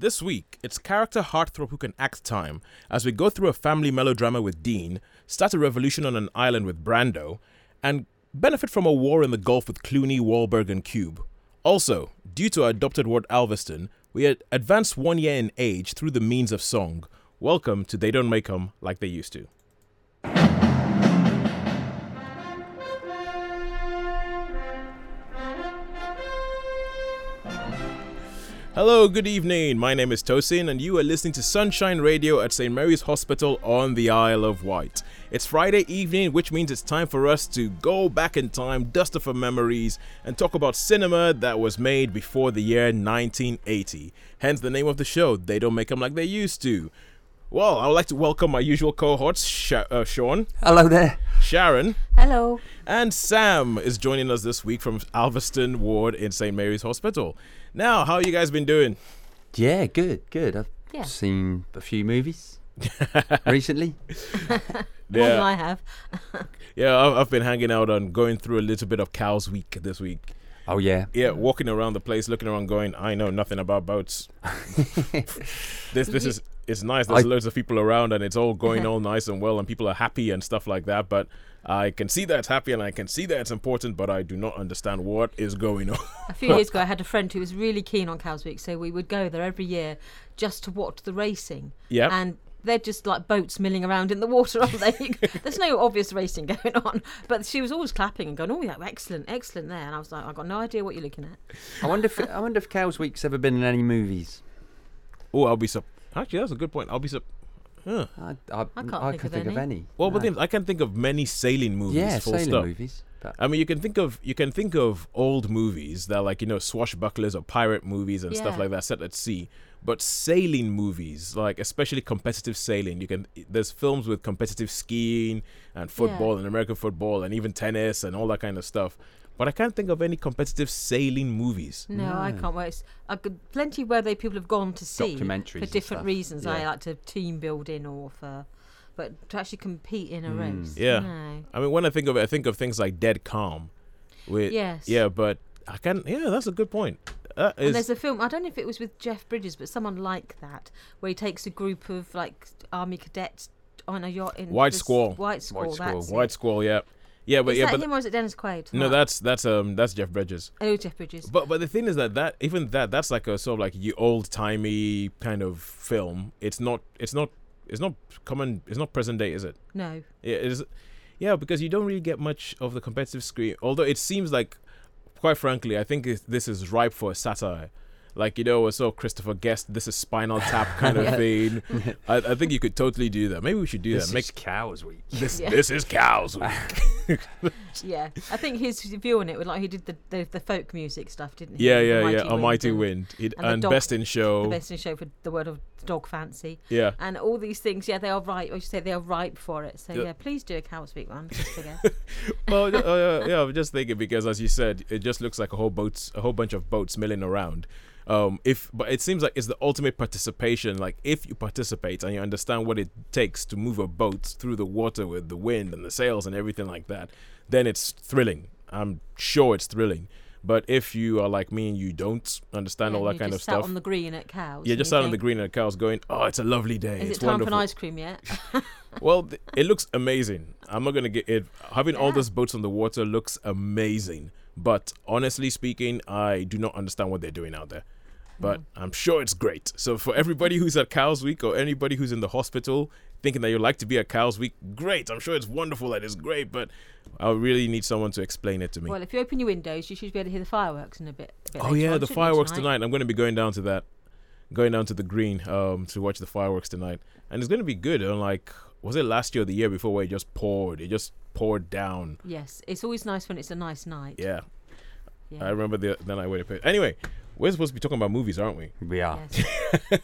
This week, it's character heartthrob who can act time as we go through a family melodrama with Dean, start a revolution on an island with Brando, and benefit from a war in the Gulf with Clooney, Wahlberg, and Cube. Also, due to our adopted ward Alveston, we had advanced one year in age through the means of song. Welcome to They Don't Make 'em Like They Used to. Hello, good evening. My name is Tosin, and you are listening to Sunshine Radio at St. Mary's Hospital on the Isle of Wight. It's Friday evening, which means it's time for us to go back in time, dust off our memories, and talk about cinema that was made before the year 1980. Hence the name of the show, They Don't Make Them Like They Used to. Well, I would like to welcome my usual cohorts, Sha- uh, Sean, Hello there. Sharon, Hello. and Sam is joining us this week from Alveston Ward in St. Mary's Hospital. Now, how you guys been doing? Yeah, good, good. I've Yeah. seen a few movies recently. More than I have. Yeah, I've, I've been hanging out and going through a little bit of Cowes Week this week. Oh yeah, Yeah, walking around the place, looking around, going, I know nothing about boats. this this is it's nice. There's I- loads of people around, and it's all going all nice and well, and people are happy and stuff like that. But I can see that it's happy, and I can see that it's important, but I do not understand what is going on. A few years ago, I had a friend who was really keen on Cowes Week, so we would go there every year just to watch the racing. Yeah. And they're just like boats milling around in the water, aren't they? There's no obvious racing going on, but she was always clapping and going, "Oh yeah, excellent, excellent!" There, and I was like, "I've got no idea what you're looking at." I wonder if I wonder if Cowes Week's ever been in any movies. oh, I'll be sup. Actually, that's a good point. I'll be sup. Huh. I, I, I can't I think could of think of any. any. Well, but then I can think of many sailing movies. yeah, full sailing stop. movies. But I mean, you can think of you can think of old movies that are like you know swashbucklers or pirate movies and stuff like that set at sea. But sailing movies, like especially competitive sailing, you can there's films with competitive skiing and football and American football and even tennis and all that kind of stuff. But I can't think of any competitive sailing movies. No, I can't wait. It's- I could, plenty where they people have gone to see Documentaries for different stuff. reasons. I Yeah. like to team building or for, but to actually compete in a Mm. race. Yeah. No. I mean, when I think of it, I think of things like Dead Calm. With Yes. yeah, but I can yeah, that's a good point. That And there's a film. I don't know if it was with Jeff Bridges, but someone like that, where he takes a group of like army cadets on a yacht in White the s- Squall. White Squall. Squall. That's White it. Squall, yeah, yeah, but is yeah, that but him or is it Dennis Quaid? no, that's that's um that's Jeff Bridges. oh Jeff Bridges. But but the thing is that that even that that's like a sort of like you old timey kind of film. It's not it's not it's not common. It's not present day, is it? no, Yeah, it is. Yeah, because you don't really get much of the competitive screen. Although it seems like, quite frankly, I think this is ripe for a satire. Like you know, so Christopher Guest, this is Spinal Tap kind of thing. I, I think you could totally do that. Maybe we should do this that. Make Cowes Week. this Yeah. this is Cowes. Week. yeah. I think his view on it was like he did the, the, the folk music stuff, didn't he? yeah, yeah, Mighty yeah. A mighty and wind. And dog- best in show. The best in show for the word of dog fancy. Yeah. And all these things, yeah, they are right. I should say they are ripe for it. So Yeah. yeah, please do a Cow Speak one. Well, uh, yeah, I'm just thinking because, as you said, it just looks like a whole boats, a whole bunch of boats milling around. Um, if but it seems like it's the ultimate participation. Like if you participate and you understand what it takes to move a boat through the water with the wind and the sails and everything like that, then it's thrilling. I'm sure it's thrilling. But if you are like me and you don't understand all that kind of just sat stuff, on the green at Cowes. yeah, just out on the green at Cowes going, oh, it's a lovely day. Is it's it time wonderful. for an ice cream yet? Well, th- it looks amazing. I'm not gonna get it. Having all those boats on the water looks amazing. But honestly speaking, I do not understand what they're doing out there. But mm. I'm sure it's great. So for everybody who's at Cowes Week or anybody who's in the hospital thinking that you'd like to be at Cowes Week, great. I'm sure it's wonderful. and it's great. But I really need someone to explain it to me. Well, if you open your windows, you should be able to hear the fireworks in a bit. A bit oh yeah, on, the fireworks tonight. I'm going to be going down to that, going down to the green um to watch the fireworks tonight, and it's going to be good. Unlike was it last year or the year before where it just poured? It just poured down. Yes, it's always nice when it's a nice night. Yeah, Yeah. I remember the the night when it poured. Anyway, we're supposed to be talking about movies, aren't we? We are. Yes.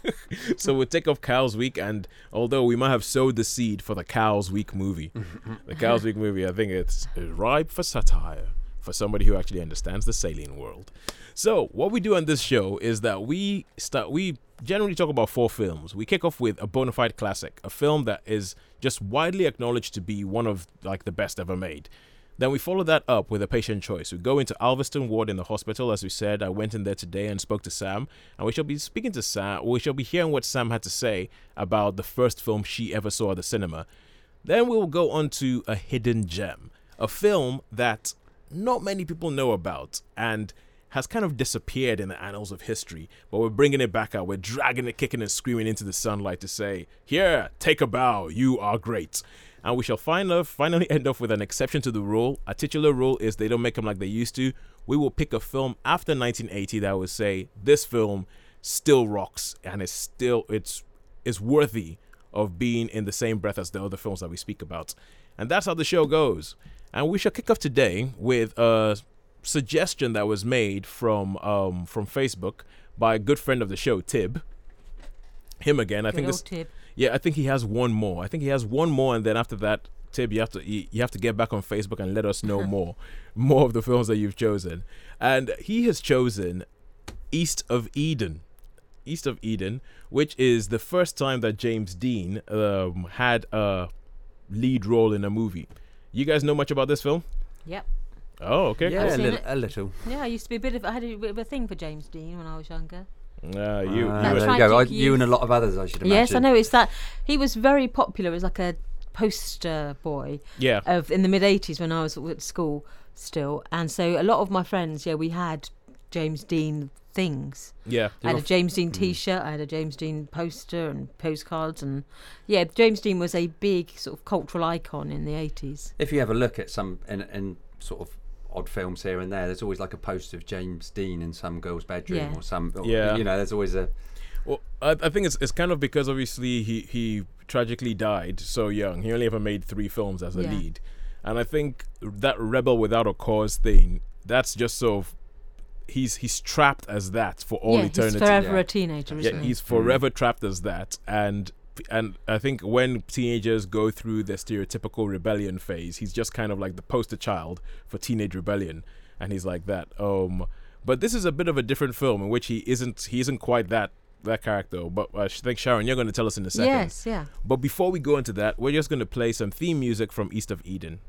so we'll take off Cowes Week, and although we might have sowed the seed for the Cowes Week movie, the Cowes Week movie, I think it's ripe for satire for somebody who actually understands the sailing world. So what we do on this show is that we start we generally talk about four films. We kick off with a bona fide classic, a film that is just widely acknowledged to be one of like the best ever made. Then we follow that up with a patient choice. We go into Alveston Ward in the hospital, as we said. I went in there today and spoke to Sam, and we shall be speaking to Sam. We shall be hearing what Sam had to say about the first film she ever saw at the cinema. Then we will go on to a hidden gem, a film that not many people know about, and has kind of disappeared in the annals of history, but we're bringing it back out. We're dragging it, kicking and screaming into the sunlight to say, Here, take a bow, you are great. And we shall find off, finally end off with an exception to the rule. A titular rule is they don't make them like they used to. We will pick a film after 1980 that will say, This film still rocks and is still, it's, is worthy of being in the same breath as the other films that we speak about. And that's how the show goes. And we shall kick off today with a suggestion that was made from um, from Facebook by a good friend of the show, Tib. Him again. I Good think this. tip. Yeah, I think he has one more. I think he has one more, and then after that, Tib, you have to you, you have to get back on Facebook and let us know more, more of the films that you've chosen. And he has chosen East of Eden, East of Eden, which is the first time that James Dean um, had a lead role in a movie. You guys know much about this film? Yep. Oh, okay. Yeah, I've a little, a little. Yeah, I used to be a bit of. I had a bit of a thing for James Dean when I was younger. Cool. Uh, you, Ah, you there you go. I, you and a lot of others, I should imagine. Yes, I know. It's that he was very popular as like a poster boy yeah. of in the mid '80s when I was at school still, and so a lot of my friends, yeah, we had James Dean things. Yeah. I had a James. Dean T-shirt. I had a James Dean poster and postcards, and yeah, James Dean was a big sort of cultural icon in the '80s. If you ever look at some in, in sort of odd films here and there, there's always like a poster of James Dean in some girl's bedroom Yeah. or some. Or, Yeah. You know, there's always a. Well, I, I think it's it's kind of because obviously he he tragically died so young. He only ever made three films as a Yeah. lead, and I think that rebel without a cause thing. That's just sort of he's he's trapped as that for all yeah, eternity. he's forever Yeah. a teenager, yeah, isn't he? he's forever mm. trapped as that, and and I think when teenagers go through their stereotypical rebellion phase, he's just kind of like the poster child for teenage rebellion, and he's like that. Um, but this is a bit of a different film in which he isn't he isn't quite that that character. But I think Sharon, you're going to tell us in a second. Yes, yeah. But before we go into that, we're just going to play some theme music from East of Eden.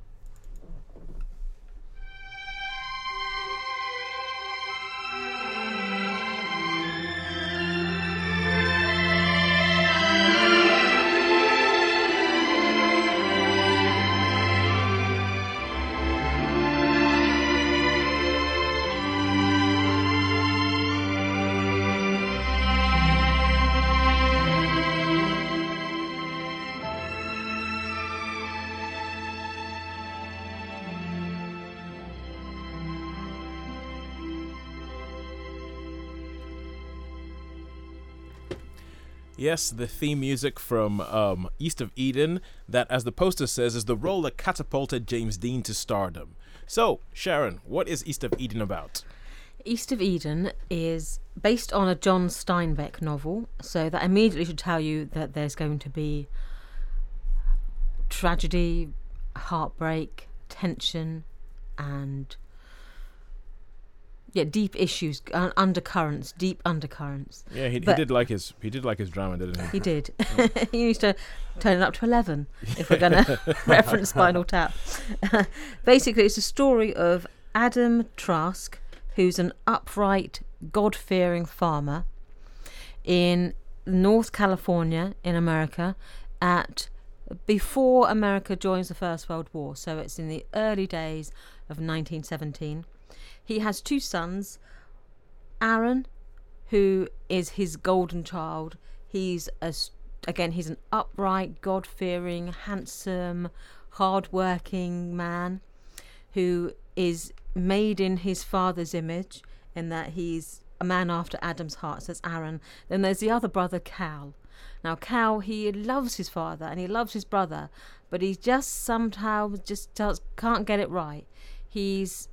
Yes, the theme music from um, East of Eden, that, as the poster says, is the role that catapulted James Dean to stardom. So, Sharon, what is East of Eden about? East of Eden is based on a John Steinbeck novel, so that immediately should tell you that there's going to be tragedy, heartbreak, tension, and yeah, deep issues, uh, undercurrents, deep undercurrents. Yeah, he, he did like his he did like his drama, didn't he? He did. he used to turn it up to 11 if we're going to reference Spinal Tap. Basically, it's a story of Adam Trask, who's an upright, God fearing farmer in North California in America at before America joins the First World War. So it's in the early days of 1917. He has two sons, Aaron, who is his golden child. He's a again he's an upright, God-fearing, handsome, hard-working man who is made in his father's image in that he's a man after Adam's heart, says Aaron. Then there's the other brother, Cal. Now, Cal, he loves his father and he loves his brother, but he just somehow just does, can't get it right. He's,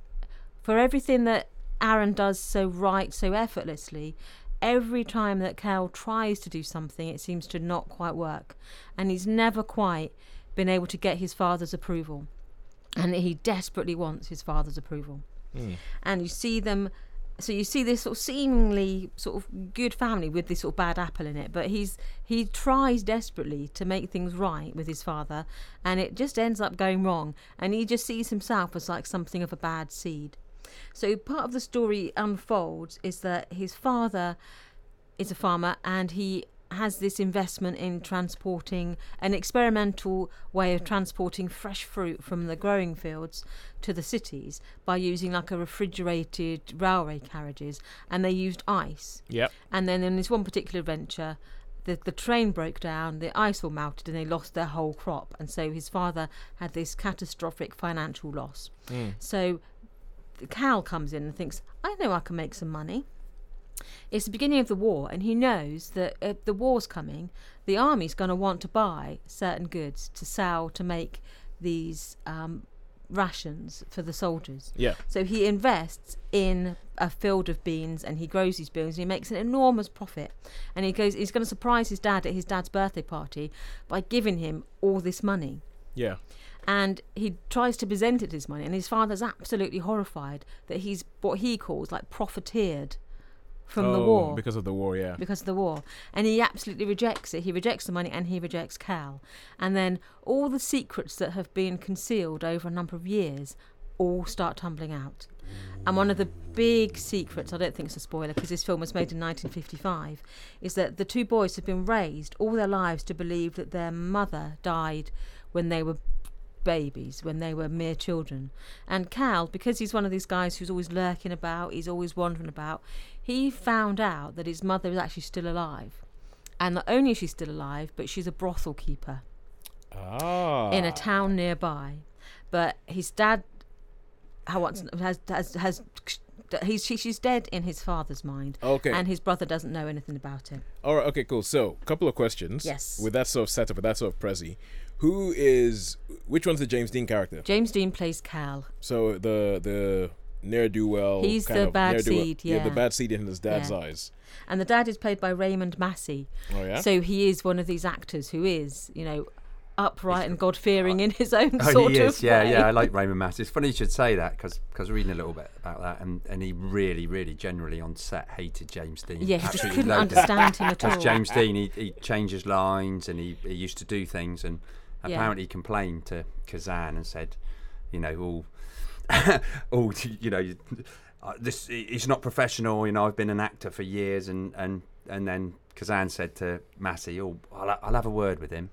for everything that Aaron does so right, so effortlessly, every time that Cal tries to do something, it seems to not quite work. And he's never quite been able to get his father's approval. And he desperately wants his father's approval. Hmm. And you see them so you see this sort of seemingly sort of good family with this sort of bad apple in it, but he's he tries desperately to make things right with his father, and it just ends up going wrong, and he just sees himself as like something of a bad seed. So part of the story unfolds is that his father is a farmer and he has this investment in transporting an experimental way of transporting fresh fruit from the growing fields to the cities by using like a refrigerated railway carriages and they used ice. Yep. and then in this one particular venture the, the train broke down the ice all melted and they lost their whole crop and so his father had this catastrophic financial loss. Hmm. So cal comes in and thinks i know i can make some money it's the beginning of the war, and he knows that if the war's coming, the army's going to want to buy certain goods to sell to make these um, rations for the soldiers. Yeah. So he invests in a field of beans and he grows these beans and he makes an enormous profit. And he goes, he's going to surprise his dad at his dad's birthday party by giving him all this money Yeah. And he tries to present it as money and his father's absolutely horrified that he's what he calls like profiteered from the Oh, war because of the war. Yeah. because of the war and he absolutely rejects it he rejects the money and he rejects cal and then all the secrets that have been concealed over a number of years all start tumbling out and one of the big secrets i don't think it's a spoiler because this film was made in 1955 is that the two boys have been raised all their lives to believe that their mother died when they were babies when they were mere children. And Cal, because he's one of these guys who's always lurking about, he's always wandering about, he found out that his mother is actually still alive. And not only is she still alive, but she's a brothel keeper Ah. in a town nearby. But his dad has has has he's she, she's dead in his father's mind. Okay. And his brother doesn't know anything about it. All right. Okay. Cool. So, a couple of questions. Yes. With that sort of setup, with that sort of prezi, who is which one's the James Dean character? James Dean plays Cal. So the the ne'er do well. He's kind the of bad seed, Yeah, the bad seed in his dad's Yeah. eyes. And the dad is played by Raymond Massey. Oh yeah. So he is one of these actors who is, you know, upright and God fearing uh, in his own Oh, sort he of is, yeah, way. yeah. I like Raymond Mass. It's funny you should say that because because reading a little bit about that, and, and he really, really, generally on set hated James Dean. Yeah, he just couldn't understand him at all. Because James Dean, he, he changes lines and he, he used to do things, and Yeah. apparently complained to Kazan and said, you know, all, all, you know, uh, this he's not professional. You know, I've been an actor for years, and and and then Kazan said to Massey, oh, I'll, I'll have a word with him,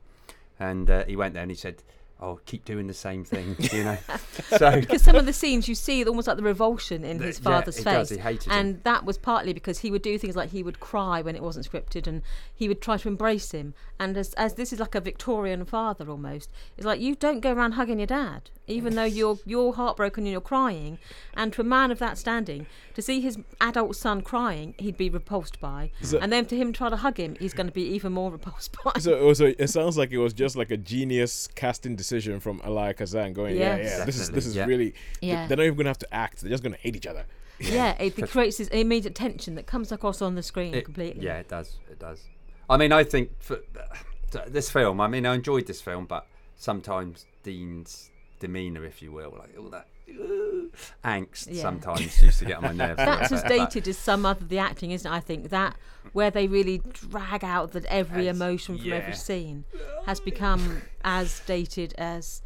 and uh, he went there and he said. Oh, keep doing the same thing, you know. so Because some of the scenes you see almost like the revulsion in The- his father's he face. does, he hated him. and that was partly because he would do things like he would cry when it wasn't scripted and he would try to embrace him. And as, as this is like a Victorian father almost, it's like you don't go around hugging your dad, even though you're you're heartbroken and you're crying. And to a man of that standing, to see his adult son crying, he'd be repulsed by. So- and then to him try to hug him, he's going to be even more repulsed by. So oh, it, it sounds like it was just like a genius casting decision from Elia Kazan going, yeah, Yes. yeah, this is this is yeah. really. Yeah. They're not even gonna have to act. They're just gonna hate each other. yeah, it, it creates this immediate tension that comes across on the screen It- completely. Yeah, it does. It does. I mean, I think for uh, this film, I mean, I enjoyed this film, but sometimes Dean's demeanour, if you will, like all that uh, angst, Yeah. sometimes used to get on my nerves. That's as dated as some other the acting, isn't it? I think that where they really drag out that every As- emotion from yeah. every scene has become as dated as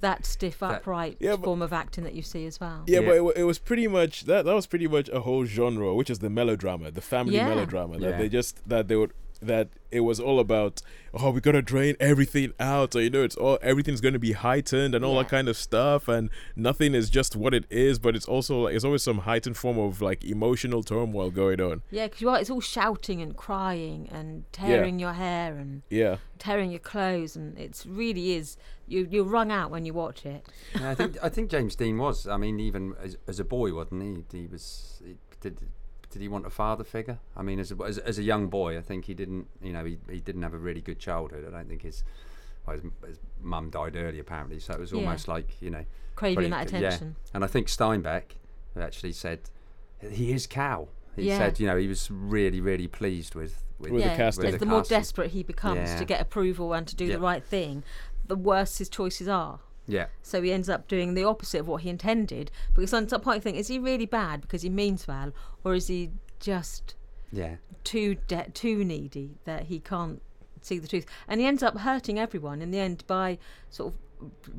that stiff, upright Yeah, but- form of acting that you see as well. Yeah, Yeah. but it, it was pretty much that. That was pretty much a whole genre, which is the melodrama, the family Yeah. melodrama. That Yeah. they just that they would that it was all about. Oh, we gotta drain everything out. So you know, it's all everything's gonna be heightened and all Yeah. that kind of stuff, and nothing is just what it is. But it's also like it's always some heightened form of like emotional turmoil going on. Yeah, because you are. It's all shouting and crying and tearing your hair and Yeah. tearing your clothes, and it's really is. You you're wrung out when you watch it. Yeah, I think I think James Dean was. I mean, even as, as a boy, wasn't he? He was. He, did did he want a father figure? I mean, as a, as, as a young boy, I think he didn't. You know, he, he didn't have a really good childhood. I don't think his well, his, his mum died early apparently, so it was Yeah. almost like you know Craving pretty- that yeah. And I think Steinbeck actually said he is Cal. He Yeah. said, you know, he was really, really pleased with with, With the yeah, casting. with the more casting. desperate he becomes Yeah. to get approval and to do Yeah. the right thing, the worse his choices are. Yeah. So he ends up doing the opposite of what he intended. Because on some point, I think, is he really bad because he means well, or is he just Yeah. too de- too needy that he can't see the truth? And he ends up hurting everyone in the end by sort of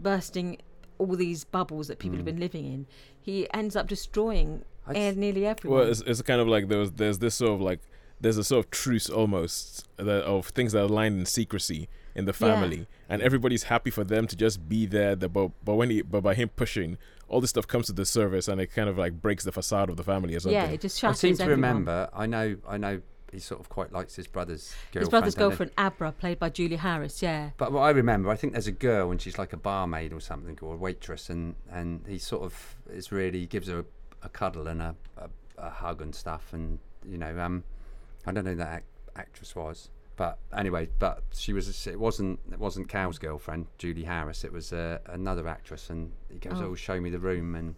bursting all these bubbles that people have been living in. He ends up destroying I eh, nearly everyone. Well, it's, it's kind of like there was, there's this sort of like there's a sort of truce almost that, of things that are lined in secrecy in the Yeah. family, and everybody's happy for them to just be there. The, but but when he but by him pushing, all this stuff comes to the surface, and it kind of like breaks the facade of the family or something. yeah, it just shatters I seem to everyone. remember. I know. I know. He sort of quite likes his brother's girlfriend. His brother's girlfriend, Abra, played by Julie Harris. Yeah. But what I remember, I think there's a girl and she's like a barmaid or something or a waitress, and and he sort of is really gives her a, a cuddle and a, a, a hug and stuff, and you know, um, I don't know who that ac- actress was, but anyway, but she was. It wasn't. It wasn't Cal's girlfriend, Julie Harris. It was uh, another actress, and he goes, Oh. "Oh, show me the room," and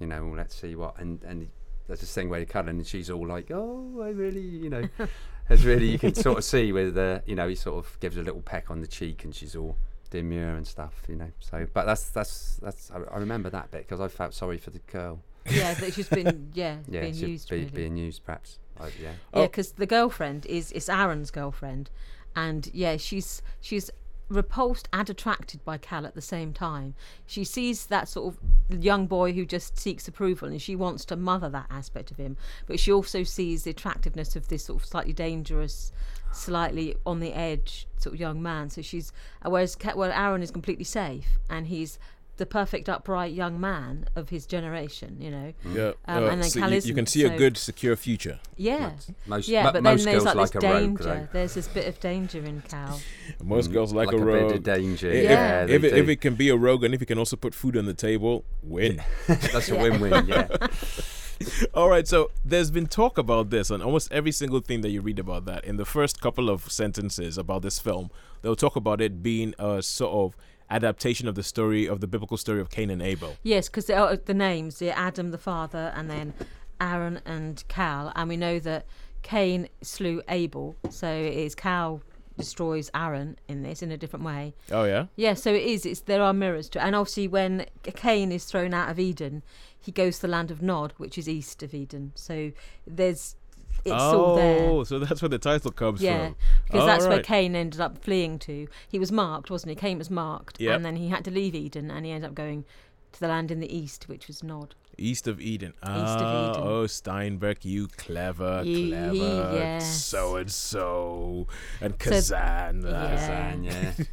you know, let's see what, and and. He, there's this thing where they cuddle and she's all like, "Oh, I really, you know," has really you can sort of see with the you know he sort of gives a little peck on the cheek and she's all demure and stuff, you know. So, but that's that's that's I, I remember that bit because I felt sorry for the girl. Yeah, that she's been yeah, Yeah, being used be, really. being used perhaps. I, yeah, Yeah, Oh. because the girlfriend is it's Aaron's girlfriend, and yeah, she's she's repulsed and attracted by Cal at the same time. She sees that sort of young boy who just seeks approval, and she wants to mother that aspect of him. But she also sees the attractiveness of this sort of slightly dangerous, slightly on the edge sort of young man. So she's uh, whereas Ca- well, Aaron is completely safe, and he's the perfect upright young man of his generation. You know. Yeah, Um, uh, and then so Cal you, you can see a good, secure future. Yeah. most Yeah, mo- but most then there's girls like, this like a rogue, danger. there's this bit of danger in Cal. Most Mm, girls like, a bit rogue. of danger. If- Yeah. if, if, it, if it can be a rogue and if he can also put food on the table, win. that's a win-win. Yeah, All right, so there's been talk about this on almost every single thing that you read about that. In the first couple of sentences about this film, they'll talk about it being a sort of adaptation of the story of the biblical story of Cain and Abel. Yes, because the, uh, the names, the Adam the father, and then Aaron and Cal, and we know that Cain slew Abel, so it is Cal destroys Aaron in this in a different way. Oh yeah, Yeah, so it is. It's there are mirrors to, it. and obviously when Cain is thrown out of Eden, he goes to the land of Nod, which is east of Eden. So there's it's oh, all there. so that's where the title comes Yeah, from. Yeah, because that's where Cain ended up fleeing to. He was marked, wasn't he? Cain was marked, Yep. and then he had to leave Eden, and he ended up going to the land in the east, which was Nod. East of Eden. of Ah, Eden. Oh, Steinbeck, you clever, clever, yes. so and so, and So- Kazan. ah. Yeah. Kazan, yeah.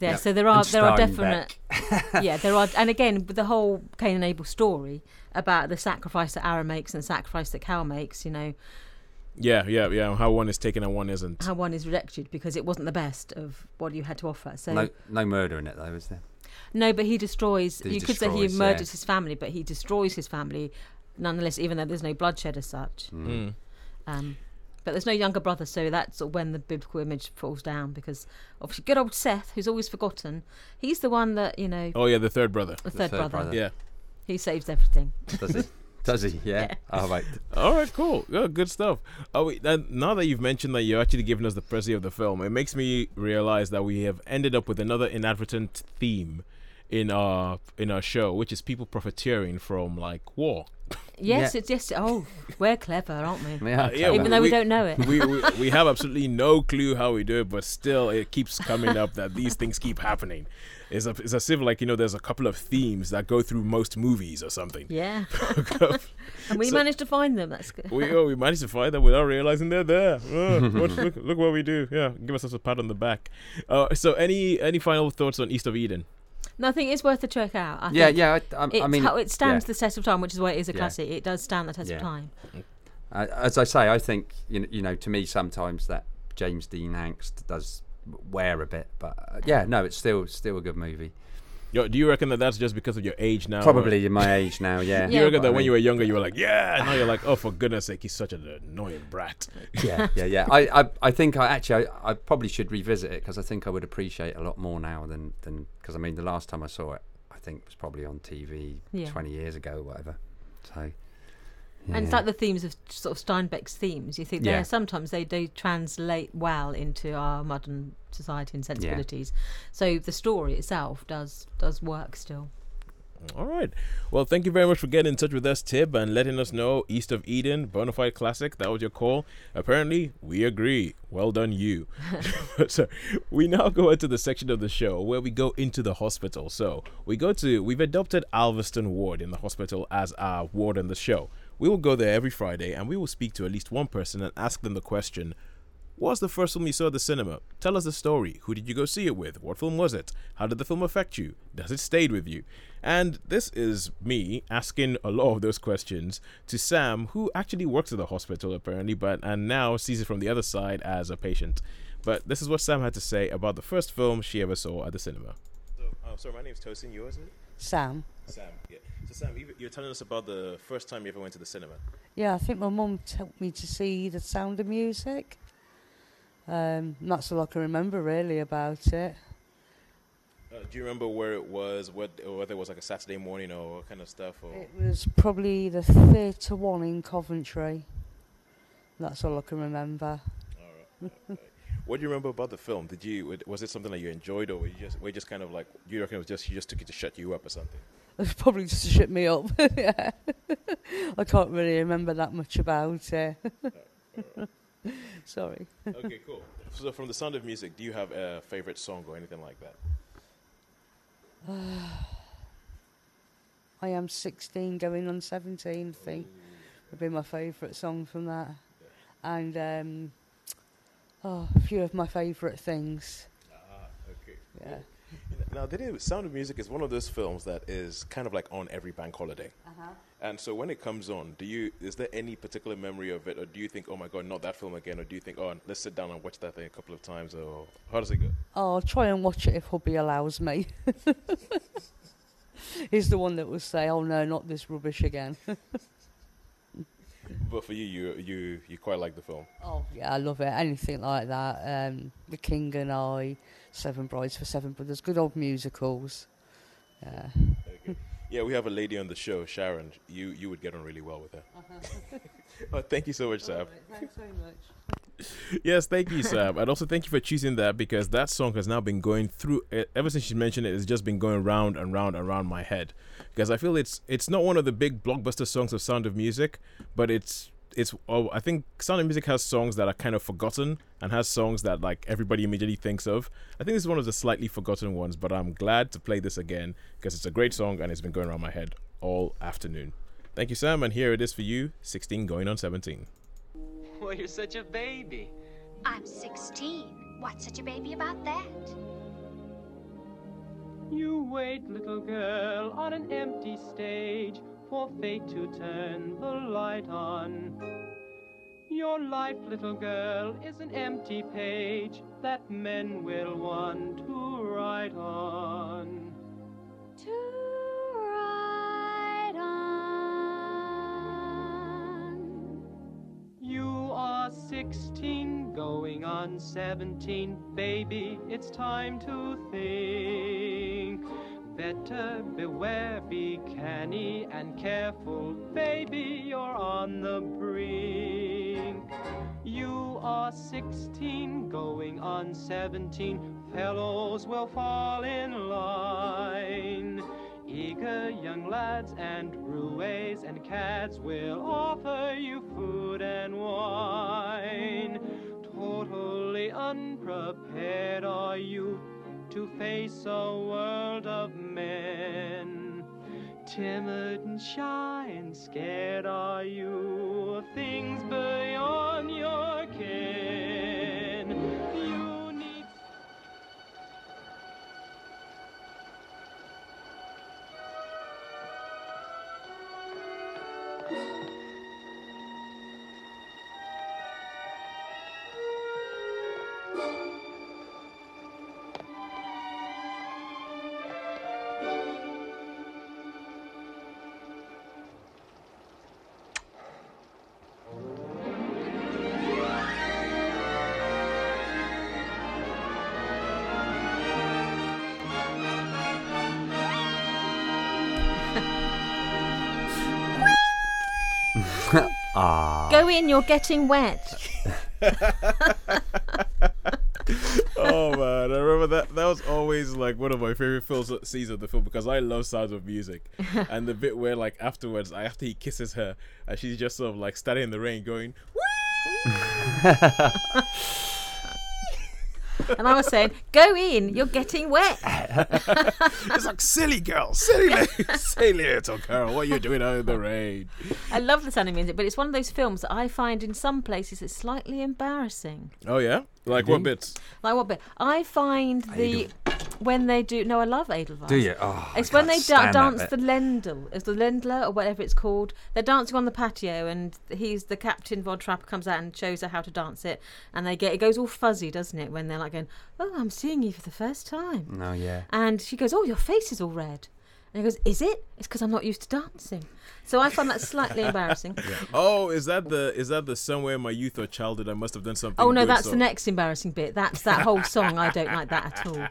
Yeah, Yep. so there are there are definite yeah there are and again with the whole Cain and Abel story about the sacrifice that Aaron makes and the sacrifice that Cal makes, you know yeah, yeah, yeah. How one is taken and one isn't. how one is rejected because it wasn't the best of what you had to offer. So No, no, no murder in it though, is there? No, but he destroys. He you could say he destroys, murders yeah. his family, but he destroys his family nonetheless, even though there's no bloodshed as such. Mm. Um, but there's no younger brother, so that's when the biblical image falls down because obviously good old Seth, who's always forgotten, he's the one that you know Oh yeah, the third brother. the The third, third brother. brother. Yeah. He saves everything. Does he? Does he? Yeah. Yeah. Oh right. All right, cool. Yeah, good stuff. Oh, wait, and now that you've mentioned that you're actually giving us the preview of the film, it makes me realize that we have ended up with another inadvertent theme in our in our show, which is people profiteering from like war. Yes, Yeah. it's yes. Oh, we're clever, aren't we? Yeah. Uh, yeah, clever. Even though we, we- don't know it. we, we we have absolutely no clue how we do it, but still it keeps coming up that these things keep happening. It's, a, it's as if like you know there's a couple of themes that go through most movies or something. Yeah, and we So- managed to find them. That's good. we oh, we managed to find them without realizing they're there. Oh, watch, look look what we do. Yeah, give us a pat on the back. Uh, so any any final thoughts on East of Eden? Nothing is worth a check out. I Yeah, think yeah. I, I, It, I mean, it stands yeah. the test of time, which is why it is a Yeah. classic. It does stand the test Yeah. of time. Uh, as I say, I think you know, you know, to me sometimes that James Dean angst does wear a bit, but uh, yeah, no, it's still still a good movie. Yo, do you reckon that that's just because of your age now? Probably in my age now, yeah. Do you reckon But that I when mean- you were younger you were like, yeah, and now you're like, oh, for goodness sake, he's such an annoying brat. yeah, yeah, yeah. I, I, I think I actually, I, I probably should revisit it because I think I would appreciate it a lot more now than, than, because I mean, the last time I saw it, I think was probably on TV Yeah. 20 years ago or whatever. So, And it's like the themes of sort of Steinbeck's themes. You think Yeah. sometimes they do translate well into our modern society and sensibilities. So the story itself does does work still. All right. Well, thank you very much for getting in touch with us, Tib, and letting us know East of Eden, Bonafide Classic. That was your call. Apparently, we agree. Well done, you. so, we now go into the section of the show where we go into the hospital. So, we go to, we've adopted Alveston Ward in the hospital as our ward in the show. We will go there every Friday and we will speak to at least one person and ask them the question What's the first film you saw at the cinema? Tell us the story. Who did you go see it with? What film was it? How did the film affect you? Does it stay with you? And this is me asking a lot of those questions to Sam, who actually works at the hospital apparently, but and now sees it from the other side as a patient. But this is what Sam had to say about the first film she ever saw at the cinema. So, oh, sorry, my name's Tosin. Yours is it? Sam. Sam. Yeah. So, Sam, you're telling us about the first time you ever went to the cinema. Yeah, I think my mum took me to see The Sound of Music. Um, that's all I can remember really about it. Uh, do you remember where it was? What, whether it was like a Saturday morning or what kind of stuff? Or It was probably the Theatre One in Coventry. That's all I can remember. Alright, alright. what do you remember about the film? Did you was it something that you enjoyed, or were you just were you just kind of like you reckon it was just you just took it to shut you up or something? It was probably just to shut me up. yeah. I can't really remember that much about it. Sorry. okay, cool. So from the Sound of Music, do you have a favorite song or anything like that? I am 16 going on 17, I think. Would be my favourite song from that. And um, oh, a few of my favourite things. Ah, okay. Yeah. Now, the Sound of Music is one of those films that is kind of like on every bank holiday. Uh-huh. And so when it comes on, do you is there any particular memory of it, or do you think, oh my god, not that film again, or do you think, oh, let's sit down and watch that thing a couple of times, or how does it go? I'll try and watch it if hubby allows me. He's the one that will say, "Oh no, not this rubbish again." But for you, you you you quite like the film. oh yeah, I love it. Anything like that. Um, the King and I, Seven Brides for Seven Brothers, good old musicals. Yeah. Okay. Yeah, we have a lady on the show, Sharon. You you would get on really well with her. oh, thank you so much, Sam. Thanks very much. Yes, thank you, Sam, and also thank you for choosing that because that song has now been going through. Ever since you mentioned it, it's just been going round and round and round my head because I feel it's it's not one of the big blockbuster songs of Sound of Music, but it's it's. Oh, I think Sound of Music has songs that are kind of forgotten and has songs that like everybody immediately thinks of. I think this is one of the slightly forgotten ones, but I'm glad to play this again because it's a great song and it's been going around my head all afternoon. Thank you, Sam, and here it is for you. 16 going on 17. Well, you're such a baby. I'm 16. What's such a baby about that? You wait, little girl, on an empty stage for fate to turn the light on. Your life, little girl, is an empty page that men will want to write on. You 16, going on 17. Baby, it's time to think. Better beware, be canny and careful. Baby, you're on the brink. You are 16, going on 17. Fellows will fall in line. Eager young lads and roues and cads will offer you food and wine. Totally unprepared are you to face a world of men. Timid and shy and scared are you of things beyond your. Ah. Go in, you're getting wet. oh man, I remember that. That was always like one of my favorite films, scenes of the film because I love Sounds of Music, and the bit where like afterwards, after he kisses her, and she's just sort of like standing in the rain going, And I was saying, go in, you're getting wet. "It's like silly girl, silly, li- silly little girl, what are you doing out in the rain?" I love the sound of music, but it's one of those films that I find in some places it's slightly embarrassing. Oh yeah, like what bits? Like what bit? I find the when they do. No, I love Edelweiss. Do you? Oh, It's when they da- dance the Lendl, is the Lendler or whatever it's called. They're dancing on the patio, and he's the captain. Von Trapp comes out and shows her how to dance it, and they get it goes all fuzzy, doesn't it? When they're like going, "Oh, I'm seeing you for the first time," No, yeah. and she goes, "Oh, your face is all red," and he goes, "Is it? It's because I'm not used to dancing." So I find that slightly embarrassing. Oh, is that the is that the somewhere in my youth or childhood I must have done something? Oh no, good that's song? the next embarrassing bit. That's that whole song. I don't like that at all.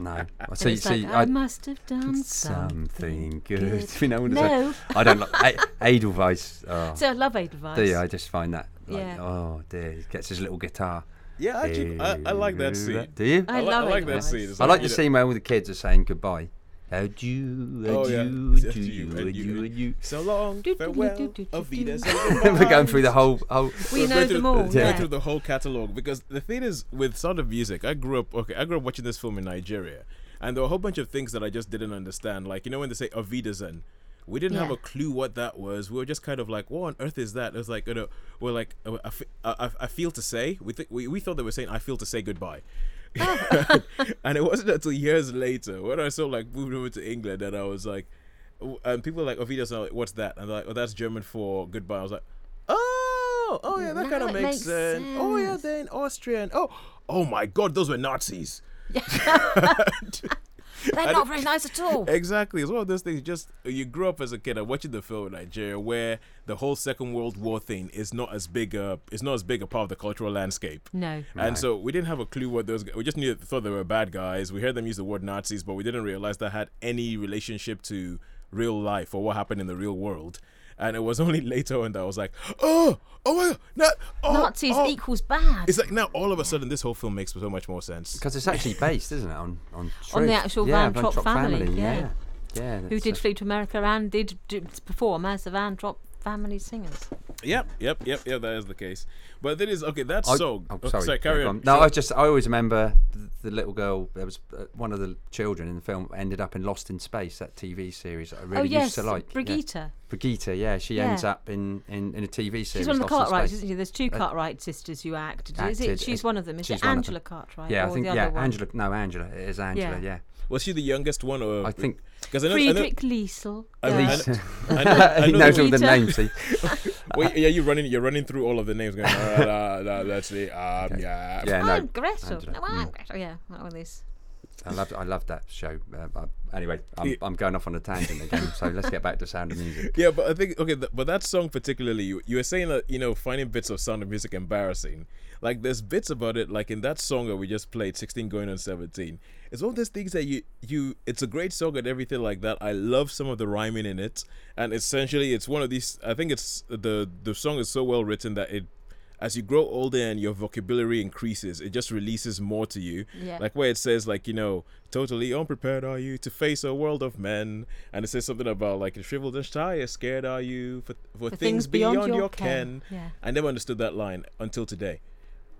No. And See, it's see, like, I, I must have done something. something good. good. you know, I'm No. saying? I don't like A- Edelweiss. Oh, So I love Edelweiss. do you? I just find that. Like, Yeah. Oh dear, he gets his little guitar. Yeah, actually, I, I like that scene. Do you? I li- love I like that scene. It's I like you the know- scene where all the kids are saying goodbye. Adieu, Oh, yeah. adieu, It's adieu, adieu, adieu, adieu, adieu. So long, Do, farewell, do, do. We're going through the whole. whole We know through- them all. going Yeah. through the whole catalog because the thing is with Sound of Music, I grew up. Okay, I grew up watching this film in Nigeria, and there were a whole bunch of things that I just didn't understand. Like you know when they say Auf Wiedersehen, we didn't have a clue what that was. We were just kind of like, what on earth is that? It was like, you know, we're like, uh, I, I, I- I feel to say. We, th- we we thought they were saying, I feel to say goodbye. and it wasn't until years later when I saw like moved over to England and I was like, and people were like Ovidius, like, what's that? And they're like, oh, that's German for goodbye. I was like, oh, oh yeah, that Now kind of makes, makes sense. Oh yeah, sense. then Austrian. Oh, oh my God, those were Nazis. They're not very nice at all. Exactly. It's one of those things. Just you grew up as a kid and watching the film in Nigeria, where the whole Second World War thing is not as big a it's not as big a part of the cultural landscape. No. And so we didn't have a clue what those. We just knew thought they were bad guys. We heard them use the word Nazis, but we didn't realize that had any relationship to real life or what happened in the real world. And it was only later on that I was like, oh, oh my god, not, oh, Nazis oh. equals bad. It's like now all of a sudden this whole film makes so much more sense. Because it's actually based, isn't it, on on, On the truth. actual yeah, Von Trapp family, yeah. yeah, yeah. Who did uh, flee to America and did, did perform as the Von Trapp family singers. Yep, yep, yep, yep. That is the case. But it is okay. That I- song. oh, oh, sorry, carry yeah, on. No, Sure. I just I always remember the, the little girl. There was uh, one of the children in the film ended up in Lost in Space, that TV series that I really oh yes, used to like. yeah. Brigitte. Brigitte, yeah, she Yeah. ends up in, in, in a TV series. She's one of the Cartwrights, isn't she? There's two Uh, Cartwright sisters who acted. Is it? She's uh, one of them. Is she's it Angela. Cartwright? Yeah, or I think the yeah, one? Angela. No, Angela. It is Angela. Yeah. Yeah, Was she the youngest one, or I think because I know, I know, Friedrich Liesel. I Yeah. I know, I know, I he knows the- all the names. See, Wait, yeah, you're running. You're running through all of the names. Going, uh, uh, uh, let's see. Um, Okay. yeah. yeah, no, I'm Gretel. No, I'm Mm. Gretel. Yeah, one of these. I loved I loved that show. Uh, uh, anyway, I'm, Yeah. I'm going off on a tangent again. so let's get back to Sound of Music. Yeah, but I think okay, th- but that song particularly, you, you were saying that you know finding bits of Sound of Music embarrassing. Like there's bits about it, like in that song that we just played, 16 going on 17. It's all these things that you you. It's a great song and everything like that. I love some of the rhyming in it, and essentially it's one of these. I think it's the the song is so well written that it. As you grow older and your vocabulary increases, it just releases more to you. Yeah. Like where it says, like, you know, totally unprepared are you to face a world of men. And it says something about, like, shriveled and shy, scared are you for, for, For things, beyond, your ken. Yeah. I never understood that line until today.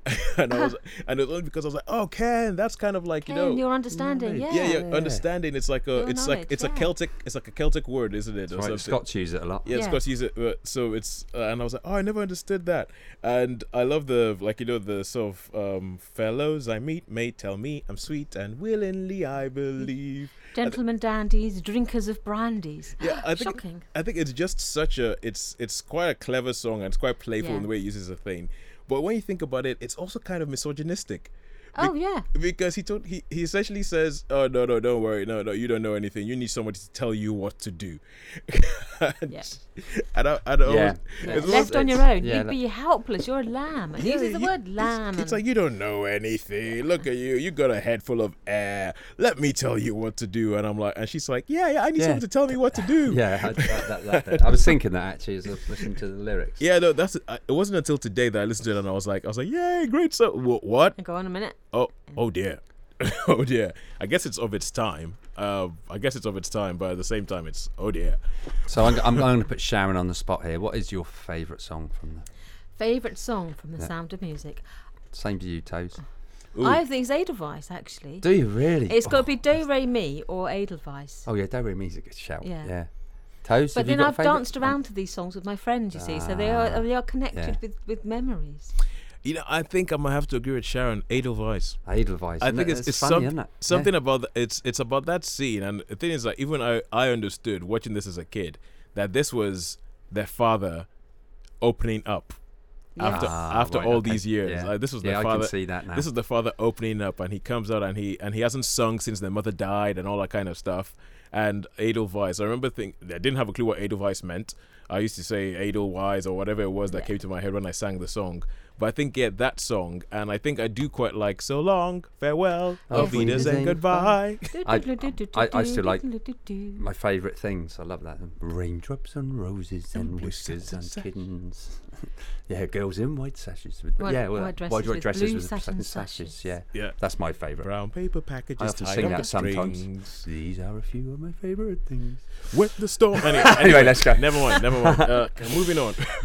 and I was, and it was only because I was like, oh, Ken, that's kind of like, you know, your understanding. knowledge. Yeah. yeah, yeah, understanding. It's like a, Your it's like, knowledge, it's a. Celtic, it's like a Celtic word, isn't it? or Right. Scots use it a lot. Yeah, Yeah. Scots use it. Uh, so it's, uh, and I was like, oh, I never understood that. And I love the, like, you know, the sort of um, fellows I meet may tell me I'm sweet and willingly I believe. Gentlemen dandies, drinkers of brandies. Yeah, I think Shocking. I think it's just such a it's it's quite a clever song and it's quite playful Yeah. in the way it uses a thing. But when you think about it, it's also kind of misogynistic Oh yeah. because he told he, he essentially says, "Oh no no don't worry no no you don't know anything you need somebody to tell you what to do." Yeah. and I, and I Yeah. always- Yeah, it's Left on your own, yeah, you'd that- be helpless. You're a lamb. And he Yeah, uses the you- word it's- lamb. It's, and- like you don't know anything. Look at you. You got a head full of air. Let me tell you what to do. And I'm like, and she's like, yeah, yeah. I need Yeah. someone to tell me what to do. Yeah, I, that, that, that. I was thinking that actually as I was listening to the lyrics. Yeah, no, that's I- it. Wasn't until today that I listened to it and I was like, I was like, yay, great So Wha- What? Go on a minute. Oh, oh dear, oh dear. I guess it's of its time. Uh, I guess it's of its time, but at the same time, it's oh dear. So I'm, I'm going to put Sharon on the spot here. What is your favourite song from the? Favourite song from The Yeah. Sound of Music. Same to you, Toes. Ooh. I think it's Edelweiss actually. Do you really? It's got to Oh. be Do Re Mi or Edelweiss. Oh yeah, Do Re Mi's a good shout. Yeah. Yeah. Toes. But have you then got a I've danced around to these songs with my friends, you see, so they are Ah, they are connected yeah. with, with memories. You know, I think I'm gonna have to agree with Sharon. Edelweiss. Edelweiss. I think it? it's, it's, funny, some- isn't it? something about the, it's it's about that scene, and the thing is like even I I understood watching this as a kid that this was their father opening up after Ah, after right, all okay. these years. Yeah. Like, this was Yeah, their I can father. see that now. This is the father opening up, and he comes out and he and he hasn't sung since their mother died and all that kind of stuff. And Edelweiss, I remember think I didn't have a clue what Edelweiss meant. I used to say Edelweiss or whatever it was that Yeah. came to my head when I sang the song. But I think yeah, that song, and I think I do quite like "So Long, Farewell, Oh, Auf Wiedersehen, Wiedersehen, Goodbye." I- I- I still like My favourite things. I love that. Raindrops and roses and whiskers and sash- kittens. yeah, girls in white sashes. With, White- yeah, well, white dresses white with dresses blue with satin sashes. sashes. Yeah, Yeah. that's my favourite. Brown paper packages I often tied sing up that sometimes. strings. These are a few of my favourite things. With the storm. Anyway, Anyway, let's go. Never mind. Never mind. Uh, moving on.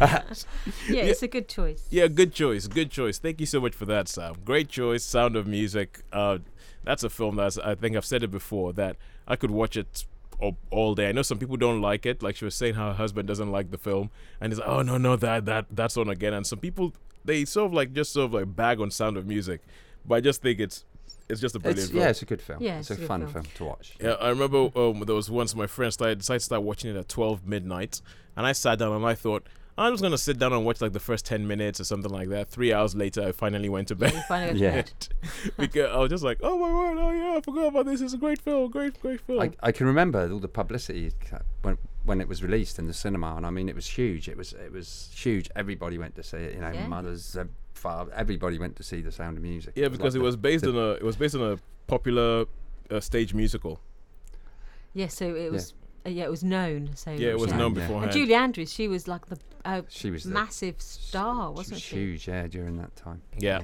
Yeah, it's a good choice. Yeah, good choice. Good choice. Thank you so much for that, Sam. Great choice. Sound of Music. Uh, that's a film that I think I've said it before that I could watch it all, all day. I know some people don't like it. Like she was saying, how her husband doesn't like the film, and he's like, "Oh no, no, that that that's on again." And some people they sort of like just sort of like bag on Sound of Music, but I just think it's it's just a brilliant It's, film. yeah, it's a good film. Yeah, it's, it's a a fun film. film. to watch. Yeah, I remember um, there was once my friend started decided to start watching it at twelve midnight, and I sat down and I thought I'm just gonna sit down and watch like the first ten minutes or something like that. Three hours later, I finally went to bed you Yeah. because I was just like, oh my word, oh yeah, I forgot about this. It's a great film, great, great film. I, I can remember all the publicity when when it was released in the cinema, and I mean it was huge. It was it was huge. Everybody went to see it. You know, Yeah. mothers, uh, father, everybody went to see the Sound of Music. yeah, like because it the- was based the- on a it was based on a popular uh, stage musical. Yeah, so it was. Uh, yeah, it was known. So Yeah, it was Yeah. known Yeah. beforehand. And Julie Andrews, she was like the uh, She was the- massive star, wasn't was she? huge, yeah, during that time. Yeah.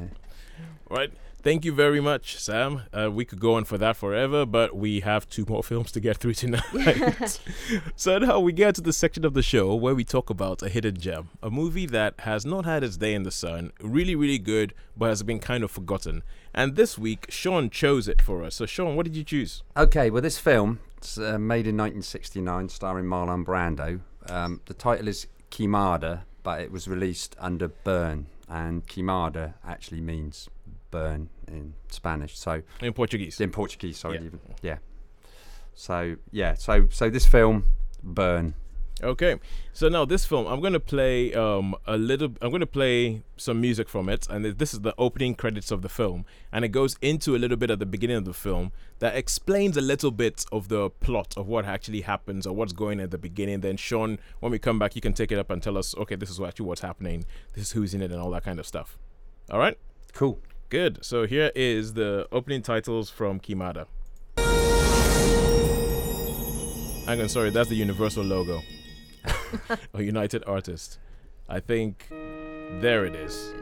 Right. Thank you very much, Sam. Uh, we could go on for that forever, but we have two more films to get through tonight. so now we get to the section of the show where we talk about a hidden gem, a movie that has not had its day in the sun, really, really good, but has been kind of forgotten. And this week, Sean chose it for us. So, Sean, what did you choose? Okay, well, this film, it's uh, made in 1969, starring Marlon Brando. Um, the title is Queimada, but it was released under Burn, and Queimada actually means burn in Spanish. So In Portuguese. in Portuguese, sorry, Yeah. even yeah. So yeah, so so this film, Burn. Okay, so now this film, I'm gonna play um a little. I'm gonna play some music from it, and this is the opening credits of the film, and it goes into a little bit at the beginning of the film that explains a little bit of the plot of what actually happens or what's going at the beginning. Then Sean, when we come back, you can take it up and tell us, okay, this is actually what's happening, this is who's in it, and all that kind of stuff. All right, Cool. Good. So here is the opening titles from Queimada. Hang on, sorry, that's the Universal logo. a United Artist. I think there it is.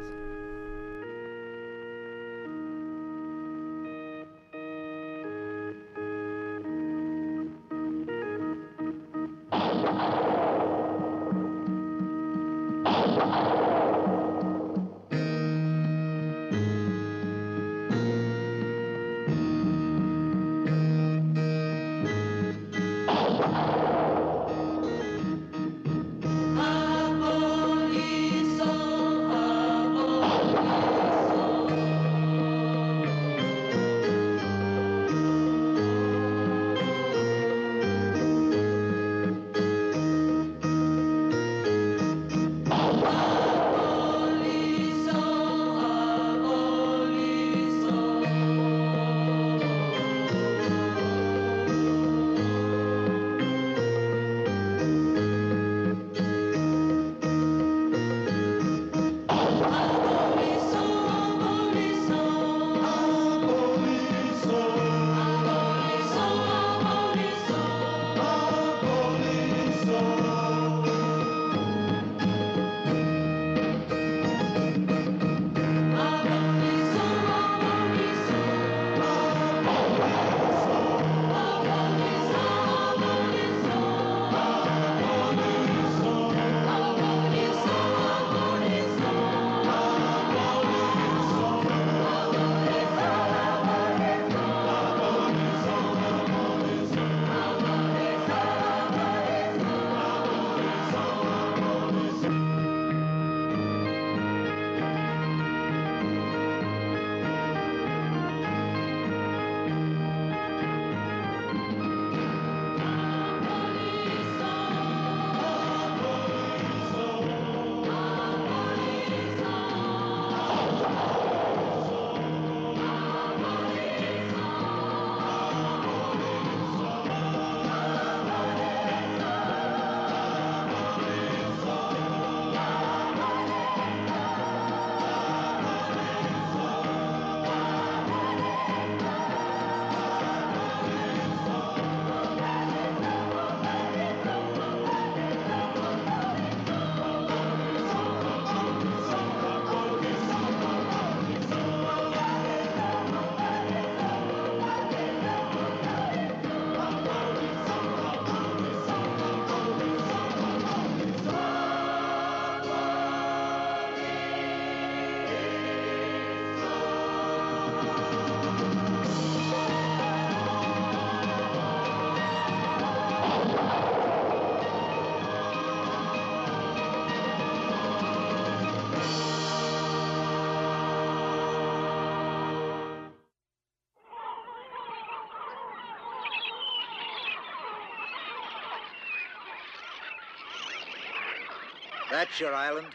That's your island,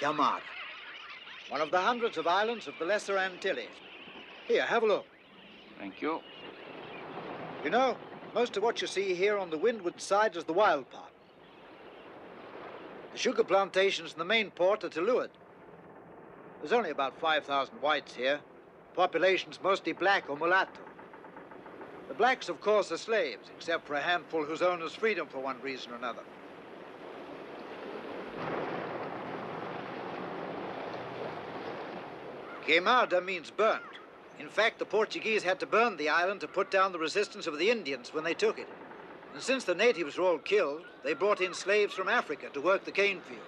Queimada. One of the hundreds of islands of the Lesser Antilles. Here, have a look. Thank you. You know, most of what you see here on the windward side is the wild part. The sugar plantations in the main port are to leeward. There's only about 5,000 whites here. The Population's mostly black or mulatto. The blacks, of course, are slaves, except for a handful whose owners freedom for one reason or another. Queimada means burnt. In fact, the Portuguese had to burn the island to put down the resistance of the Indians when they took it. And since the natives were all killed, they brought in slaves from Africa to work the cane fields.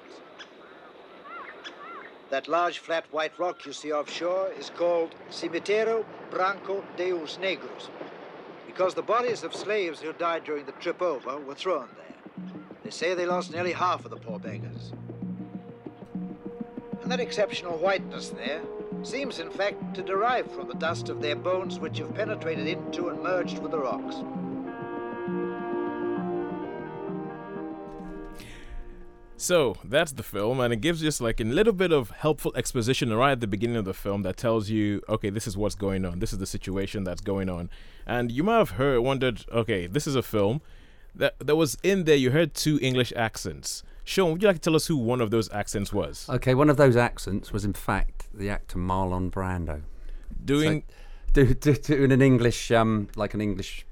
That large flat white rock you see offshore is called Cimiteiro Branco de os Negros, because the bodies of slaves who died during the trip over were thrown there. They say they lost nearly half of the poor beggars. And that exceptional whiteness there seems, in fact, to derive from the dust of their bones which have penetrated into and merged with the rocks. So that's the film, and it gives just like a little bit of helpful exposition right at the beginning of the film that tells you, okay, this is what's going on, this is the situation that's going on, and you might have heard, wondered, okay, this is a film that that was in there. You heard two English accents. Sean, would you like to tell us who one of those accents was? Okay, one of those accents was in fact the actor Marlon Brando. Doing So, do, do, doing an English, um, like an English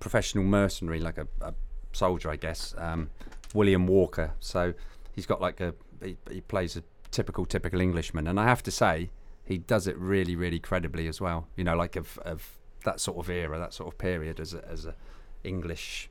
professional mercenary, like a, a soldier, I guess. Um, William Walker. So he's got like a he, he plays a typical typical Englishman, and I have to say he does it really really credibly as well. You know, like of of that sort of era, that sort of period as a, as a English,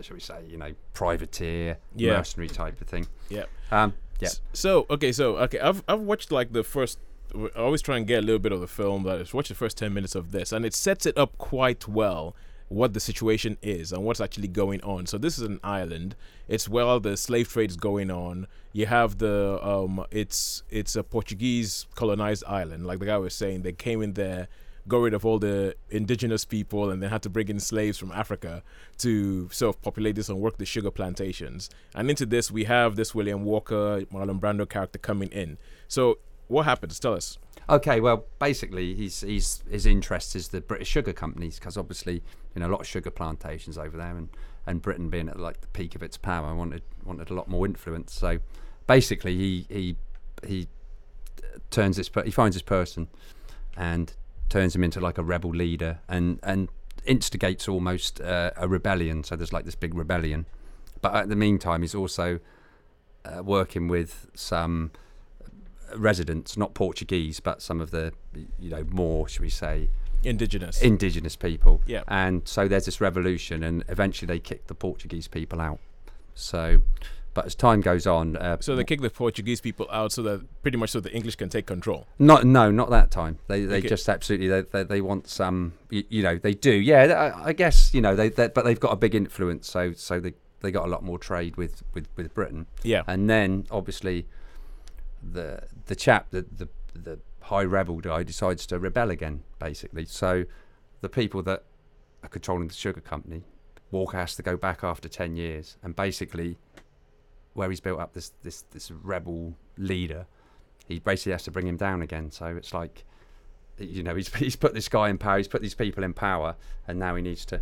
shall we say, you know, privateer, Yeah. mercenary type of thing. yeah. Um, yeah. So okay, so okay, I've I've watched like the first. I always try and get a little bit of the film, but I watched the first ten minutes of this, and it sets it up quite well what the situation is and what's actually going on. So this is an island. It's where the slave trade is going on. You have the um, it's it's a Portuguese colonized island, like the guy was saying. They came in there, got rid of all the indigenous people, and they had to bring in slaves from Africa to sort of populate this and work the sugar plantations. And into this, we have this William Walker, Marlon Brando character coming in. So what happens? Tell us. Okay, well, basically, he's, he's, his interest is the British sugar companies because obviously, you know, a lot of sugar plantations over there, and, and Britain being at like the peak of its power, wanted wanted a lot more influence. So, basically, he he he turns this he finds this person, and turns him into like a rebel leader, and and instigates almost uh, a rebellion. So there's like this big rebellion, but at the meantime, he's also uh, working with some residents, not Portuguese, but some of the, you know, more, should we say, Indigenous. indigenous people. Yeah. And so there's this revolution, and eventually they kick the Portuguese people out. So, but as time goes on, uh, so they kick the Portuguese people out so that pretty much so the English can take control. not no, not that time. They they Okay. just absolutely they, they they want some. You, you know, they do. Yeah, I, I guess you know they, they but they've got a big influence. So so they they got a lot more trade with with with Britain. Yeah. and then obviously the the chap the the the high rebel guy decides to rebel again basically so the people that are controlling the sugar company walker has to go back after 10 years and basically where he's built up this this this rebel leader he basically has to bring him down again so it's like you know he's he's put this guy in power he's put these people in power and now he needs to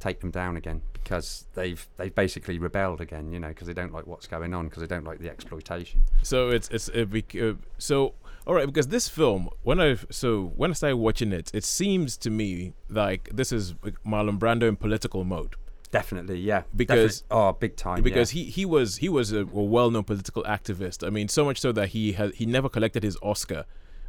take them down again because they've they've basically rebelled again you know because they don't like what's going on because they don't like the exploitation So it's it's it uh, so all right because this film when I so when I started watching it, it seems to me like this is Marlon Brando in political mode. Definitely yeah Because- Definitely. oh big time because yeah. he he was he was a, a well-known political activist. I mean, so much so that he had he never collected his Oscar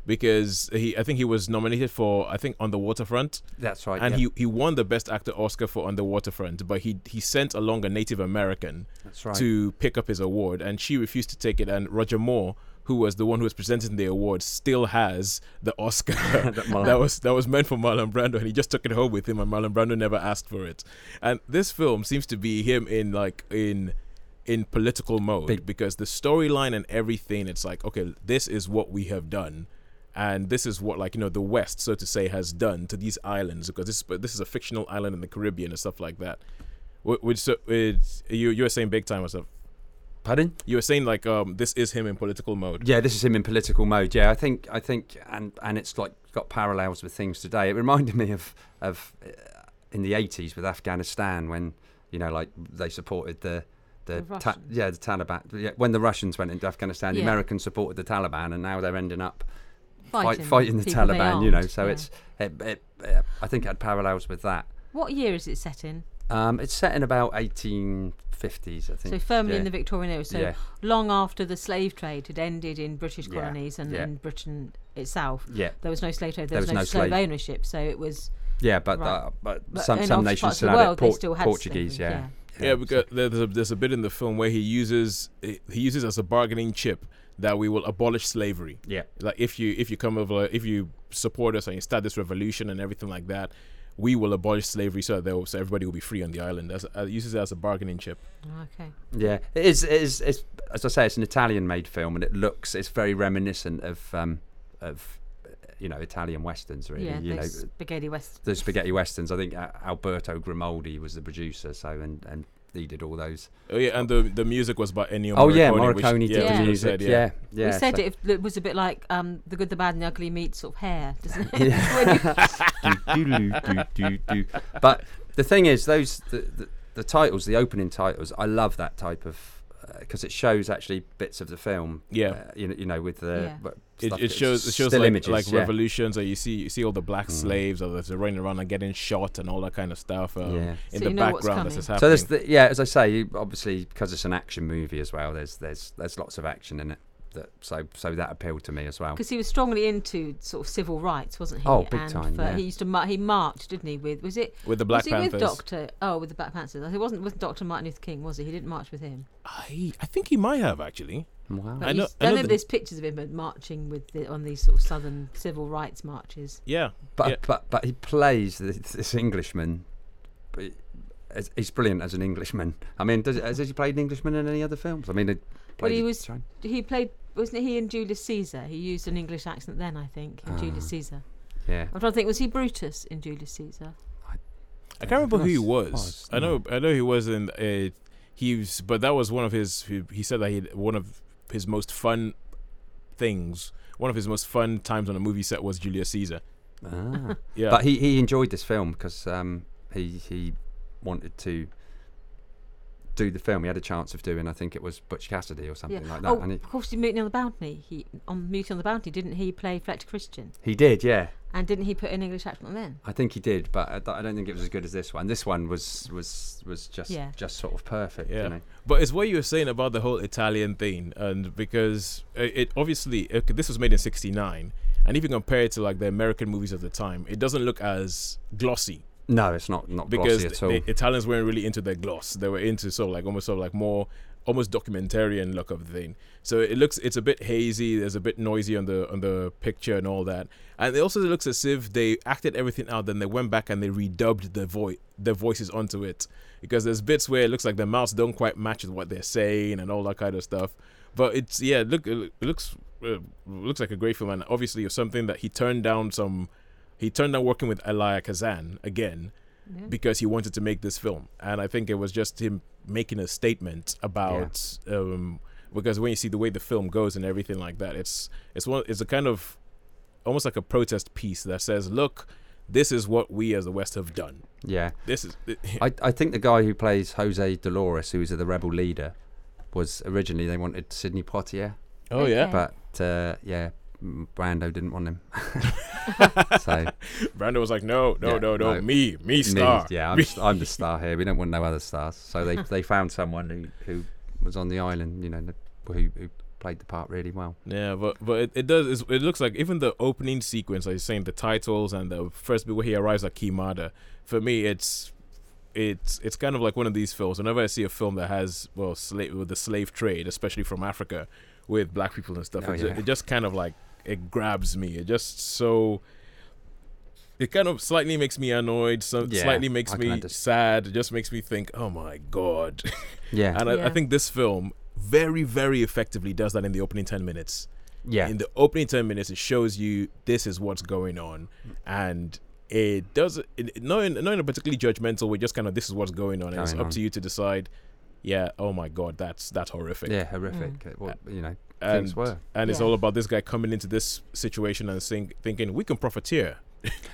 because he I think he was nominated for I think on the waterfront that's right and yeah. he he won the best actor Oscar for on the waterfront, but he he sent along a Native American that's right to pick up his award and she refused to take it and Roger Moore who was the one who was presenting the award still has the Oscar Marlon- that was that was meant for Marlon Brando and he just took it home with him and Marlon Brando never asked for it. And this film seems to be him in like in in political mode Big- because the storyline and everything it's like okay this is what we have done and this is what like you know the west so to say has done to these islands because this but this is a fictional island in the caribbean and stuff like that. Which so it's you you were saying big time or stuff Pardon? You were saying like um, this is him in political mode. Yeah, this is him in political mode. Yeah, I think I think and and it's like got parallels with things today. It reminded me of of uh, in the 80s with Afghanistan when you know like they supported the the, The ta- yeah the Taliban yeah, when the Russians went into Afghanistan the Americans supported the Taliban and now they're ending up fight, Fighting, fighting the Taliban you know so yeah. it's it, it, uh, I think it had parallels with that What year is it set in? Um, it's set in about 1850s I think So firmly in the Victorian era. So Yeah. long after the slave trade had ended in British Yeah, colonies and yeah. in Britain itself. yeah There was no slave trade. There, There was, was no, no slave, slave. ownership. So it was. yeah but Right. uh, but, But some some nations parts still of the had world, it they Port- still had Portuguese slavery, yeah Yeah, because there- there's a, there's a bit in the film where he uses he uses as a bargaining chip that we will abolish slavery. yeah Like if you if you come over if you support us and you start this revolution and everything like that, we will abolish slavery so that they'll- so everybody will be free on the island. As uh, uses it as a bargaining chip. Okay. Yeah, it is. It is it's, as I say, it's an Italian-made film, and it looks. It's very reminiscent of um, of uh, you know Italian westerns, really. yeah, you know, spaghetti west. the spaghetti westerns. I think uh, Alberto Grimaldi was the producer, so and and he did all those. Oh yeah, and the the music was by Ennio. oh yeah, Morricone, which- yeah, did Yeah. which the you music. said, yeah, yeah. we said so- it, it was a bit like um, the good, the bad, and the ugly meets sort of hair, doesn't it? Yeah. But the thing is, those the, the, the titles, the opening titles, I love that type of because it shows actually bits of the film. Yeah. uh, you know, you know, with the Yeah. What- It, it shows it shows like, images, like yeah. revolutions, or you see you see all the black Mm. slaves, or they're running around and getting shot and all that kind of stuff. Um, Yeah. In So the you know what's background, as coming. it's So there's the, yeah, as I say, obviously because it's an action movie as well. There's there's there's lots of action in it. That so so that appealed to me as well. Because he was strongly into sort of civil rights, wasn't he? Oh, big and time, For, yeah. He used to mar- he marched, didn't he? With was it with the Black was he Panthers. with Doctor? Oh, with the Black Panthers. It wasn't with Doctor Martin Luther King, was he? He didn't march with him. I I think he might have actually. Wow. But I know- he's- I know know that- there's pictures of him uh, marching with the, on these sort of southern civil rights marches. Yeah, But yeah. but but he plays this, this Englishman. But he- he's brilliant as an Englishman. I mean, does, has he played an Englishman in any other films? I mean, he Well, he was- He played, wasn't he in Julius Caesar? He used an English accent then, I think, in Julius Ah. Caesar. Yeah. I'm trying to think, was he Brutus in Julius Caesar? I can't remember who he was. was, I know I know he was in a he was, but that was one of his. He, he said that he one of his most fun things. One of his most fun times on a movie set was Julius Caesar. Ah. Yeah, But he, he enjoyed this film because um, he he wanted to do the film. He had a chance of doing, I think it was Butch Cassidy or something like that. oh, and he, of course, in Mutiny on the Bounty, he on Mutiny on the Bounty, didn't he play Fletcher Christian? he did, yeah. And didn't he put an English accent on then? I think he did, but I, I don't think it was as good as this one. This one was was was just Yeah. just sort of perfect. Yeah. You know? But it's what you were saying about the whole Italian thing, and because uh, it obviously this was made in '69, and if you compare it to like the American movies of the time, it doesn't look as glossy No, it's not not because glossy at all. the Italians weren't really into their gloss; they were into sort of like almost sort of like more almost documentarian look of the thing. So it looks it's a bit hazy. There's a bit noisy on the on the picture and all that, and it also looks as if they acted everything out. Then they went back and they redubbed the voice their voices onto it because there's bits where it looks like the mouths don't quite match with what they're saying and all that kind of stuff. But it's yeah, look it looks uh, looks like a great film, and obviously it's something that he turned down some. He turned down working with Elia Kazan again Yeah. because he wanted to make this film, and I think it was just him making a statement about. Um, because when you see the way the film goes and everything like that, it's it's one it's a kind of almost like a protest piece that says, "Look, this is what we as the West have done. yeah, This is I I think the guy who plays Jose Dolores, who is the rebel leader, was originally they wanted Sidney Poitier, oh yeah." But uh, yeah, Brando didn't want him. so Brando was like, "No, no, Yeah, no, no, no. me, me me, star, yeah, I'm, Me." I'm the star here. We don't want no other stars. So they they found someone who who was on the island, you know, who who played the part really well. Yeah, but but it, it does. It looks like even the opening sequence, like you're saying, the titles and the first bit where he arrives at Queimada. For me, it's it's it's kind of like one of these films. Whenever I see a film that has well, slave with the slave trade, especially from Africa, with black people and stuff, Oh, it, it just kind of like it grabs me. It just so. It kind of slightly makes me annoyed. So Yeah, slightly makes me understand. sad. It just makes me think, oh my god. Yeah, and I, I think this film very, very effectively does that in the opening ten minutes yeah, in the opening 10 minutes it shows you this is what's going on and it does it, not, in, not in a particularly judgmental way just kind of this is what's going on and it's Going up on. to you to decide yeah, oh my god, that's that's horrific. Yeah, horrific. uh, What you know, and things were. and it's all about this guy coming into this situation and think, thinking we can profiteer.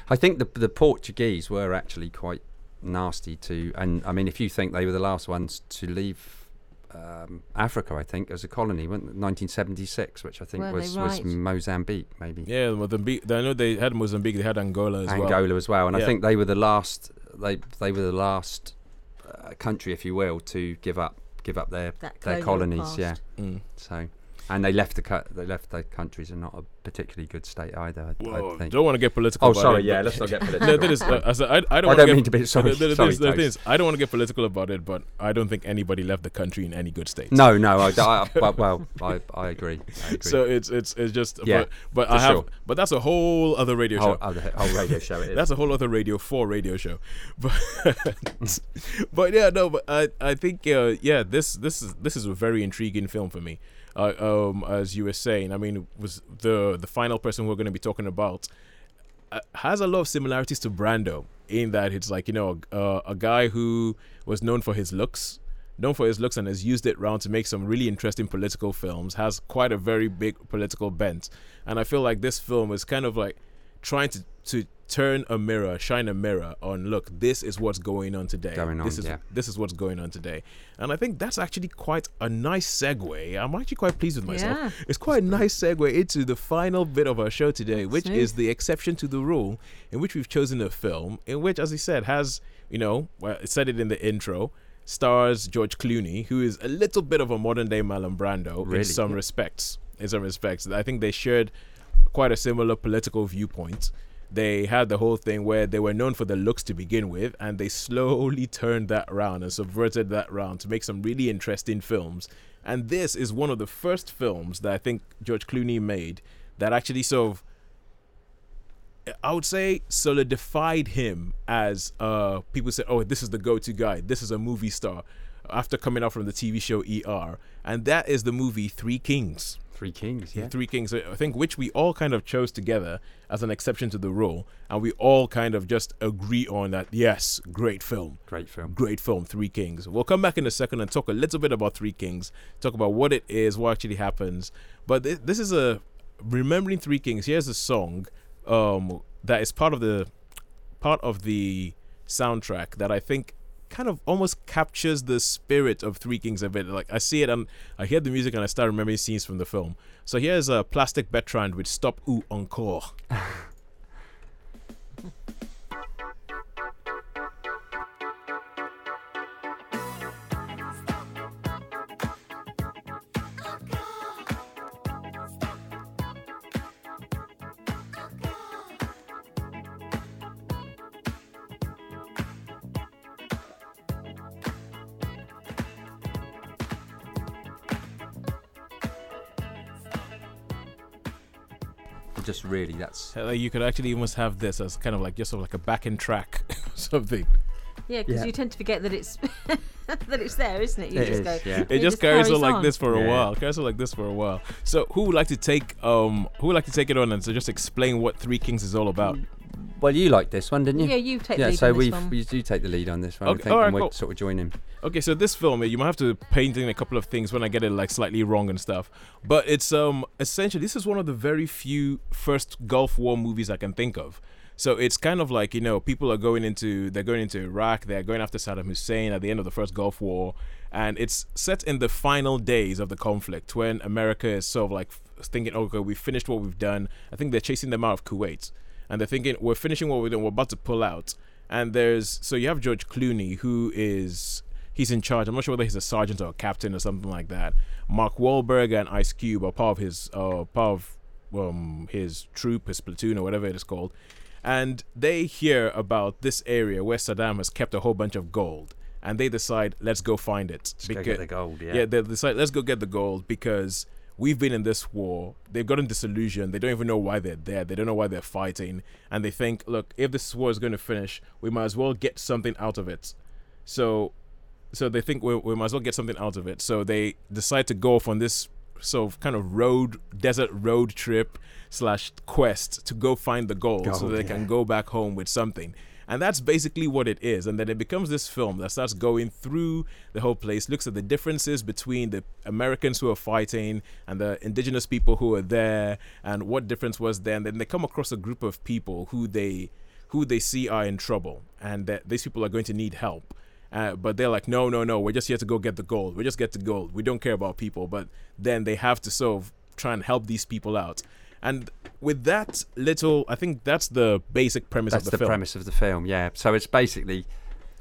I think the the Portuguese were actually quite nasty to, and I mean, if you think they were the last ones to leave um, Africa, I think as a colony, weren't they? 1976, which I think Were they was was? Mozambique, maybe Yeah, Mozambique. I know they had Mozambique. They had Angola as well. Angola as well, and Yeah. I think they were the last. They they were the last uh, country, if you will, to give up give up their their colonial colonies. Yeah. Mm. so. And they left the cu- they left their countries in not a particularly good state either. I, I think. don't want to get political. Oh, about sorry. it, Yeah, let's not get political. is, uh, I, I, I don't, I don't get- mean to be sorry. the, the, sorry, is- the is, I don't want to get political about it, but I don't think anybody left the country in any good state. No, no, I, I, but, well, I, I agree. I agree. So it's it's it's just Yeah, but, but I have sure. but that's a whole other radio whole, show. other, whole radio show it is. That's a whole other radio four radio show. But but yeah, no, but I I think uh, yeah, this this is this is a very intriguing film for me. Uh, um, as you were saying, I mean, was the the final person we're going to be talking about uh, has a lot of similarities to Brando in that it's like you know a guy who was known for his looks, known for his looks, and has used it round to make some really interesting political films. Has quite a very big political bent, and I feel like this film is kind of like trying to to turn a mirror, shine a mirror on. Look, this is what's going on today. Going on, this is yeah. this is what's going on today, and I think that's actually quite a nice segue. I'm actually quite pleased with myself. Yeah. It's quite a nice segue into the final bit of our show today, which Smooth. is the exception to the rule, in which we've chosen a film in which, as he said, has you know, well, it said it in the intro, stars George Clooney, who is a little bit of a modern day Marlon Brando in Really? some respects. In some respects, I think they shared quite a similar political viewpoint. They had the whole thing where they were known for the looks to begin with, and they slowly turned that around and subverted that round to make some really interesting films. And this is one of the first films that I think George Clooney made that actually sort of I would say solidified him as uh people said, Oh, this is the go to guy, this is a movie star after coming out from the TV show ER. And that is the movie Three Kings. Three Kings, yeah. Three Kings, I think, which we all kind of chose together as an exception to the rule, and we all kind of just agree on that. Yes, great film, Great film. great film, Three Kings. We'll come back in a second and talk a little bit about Three Kings, talk about what it is, what actually happens. But thi- this is a remembering Three Kings. Here's a song um, that is part of the part of the soundtrack that I think kind of almost captures the spirit of Three Kings a bit. Like I see it and I hear the music and I start remembering scenes from the film. So here's a Plastic Bertrand with Stop ou Encore. really, that's Uh, Like you could actually almost have this as kind of like just sort of like a backing track or something. Yeah, because Yeah. you tend to forget that it's that it's there, isn't it? You It just is, go. yeah. It just carries on like this for a Yeah. while. Carries on like this for a while. So who would like to take um who would like to take it on and so just explain what Three Kings is all about? Well. You liked this one, didn't you? Yeah, you take yeah. the lead so on this we've one. we do take the lead on this one. Okay, I think, alright, and we'll cool. sort of join him. Okay, so this film, you might have to paint in a couple of things when I get it like slightly wrong and stuff. But it's um essentially this is one of the very few first Gulf War movies I can think of. So it's kind of like you know people are going into they're going into Iraq, they're going after Saddam Hussein at the end of the first Gulf War, and it's set in the final days of the conflict when America is sort of like thinking, okay, we've finished what we've done. I think they're chasing them out of Kuwait, and they're thinking we're finishing what we're doing, we're about to pull out. And there's so you have George Clooney who is he's in charge. I'm not sure whether he's a sergeant or a captain or something like that. Mark Wahlberg and Ice Cube are part of his uh part of um his troop, his platoon or whatever it is called. And they hear about this area where Saddam has kept a whole bunch of gold. And they decide, let's go find it. Let's go get the gold. Yeah. Yeah, they decide let's go get the gold because we've been in this war. They've gotten disillusioned. They don't even know why they're there. They don't know why they're fighting, and they think, look, if this war is going to finish, we might as well get something out of it. So, so they think we, we might as well get something out of it. So they decide to go off on this sort of kind of road, desert road trip slash quest to go find the gold, so they yeah. can go back home with something. And that's basically what it is. And then it becomes this film that starts going through the whole place, looks at the differences between the Americans who are fighting and the indigenous people who are there and what difference was there. And then they come across a group of people who they who they see are in trouble and that these people are going to need help. Uh, but they're like, no, no, no, we're just here to go get the gold. We just get the gold. We don't care about people. But then they have to sort of try and help these people out. And with that little, I think that's the basic premise That's of the, the, film. premise of the film. Yeah. So it's basically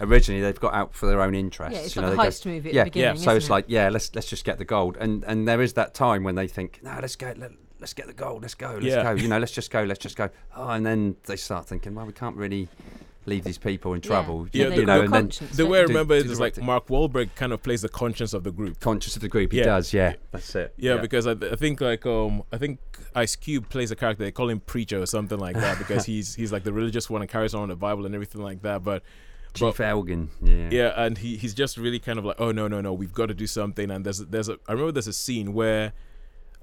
originally they've got out for their own interests. Yeah, it's you like know, a they heist movie at the yeah, So it's isn't it? like yeah, let's let's just get the gold. And and there is that time when they think, no, let's go. Let, Let's get the gold. Let's go. Let's Yeah. go. You know, let's just go. Let's just go. Oh, and then they start thinking, well, we can't really leave these people in trouble. Yeah, you, they you know, and then The way I remember do it the is like thing. Mark Wahlberg kind of plays the conscience of the group. Conscience of the group. He Yeah. does. Yeah, that's it. Yeah, because I, I think like um I think Ice Cube plays a character they call him preacher or something like that because he's he's like the religious one and carries on the Bible and everything like that. But Chief Elgin. Yeah. yeah, and he he's just really kind of like oh no no no we've got to do something and there's there's a I remember there's a scene where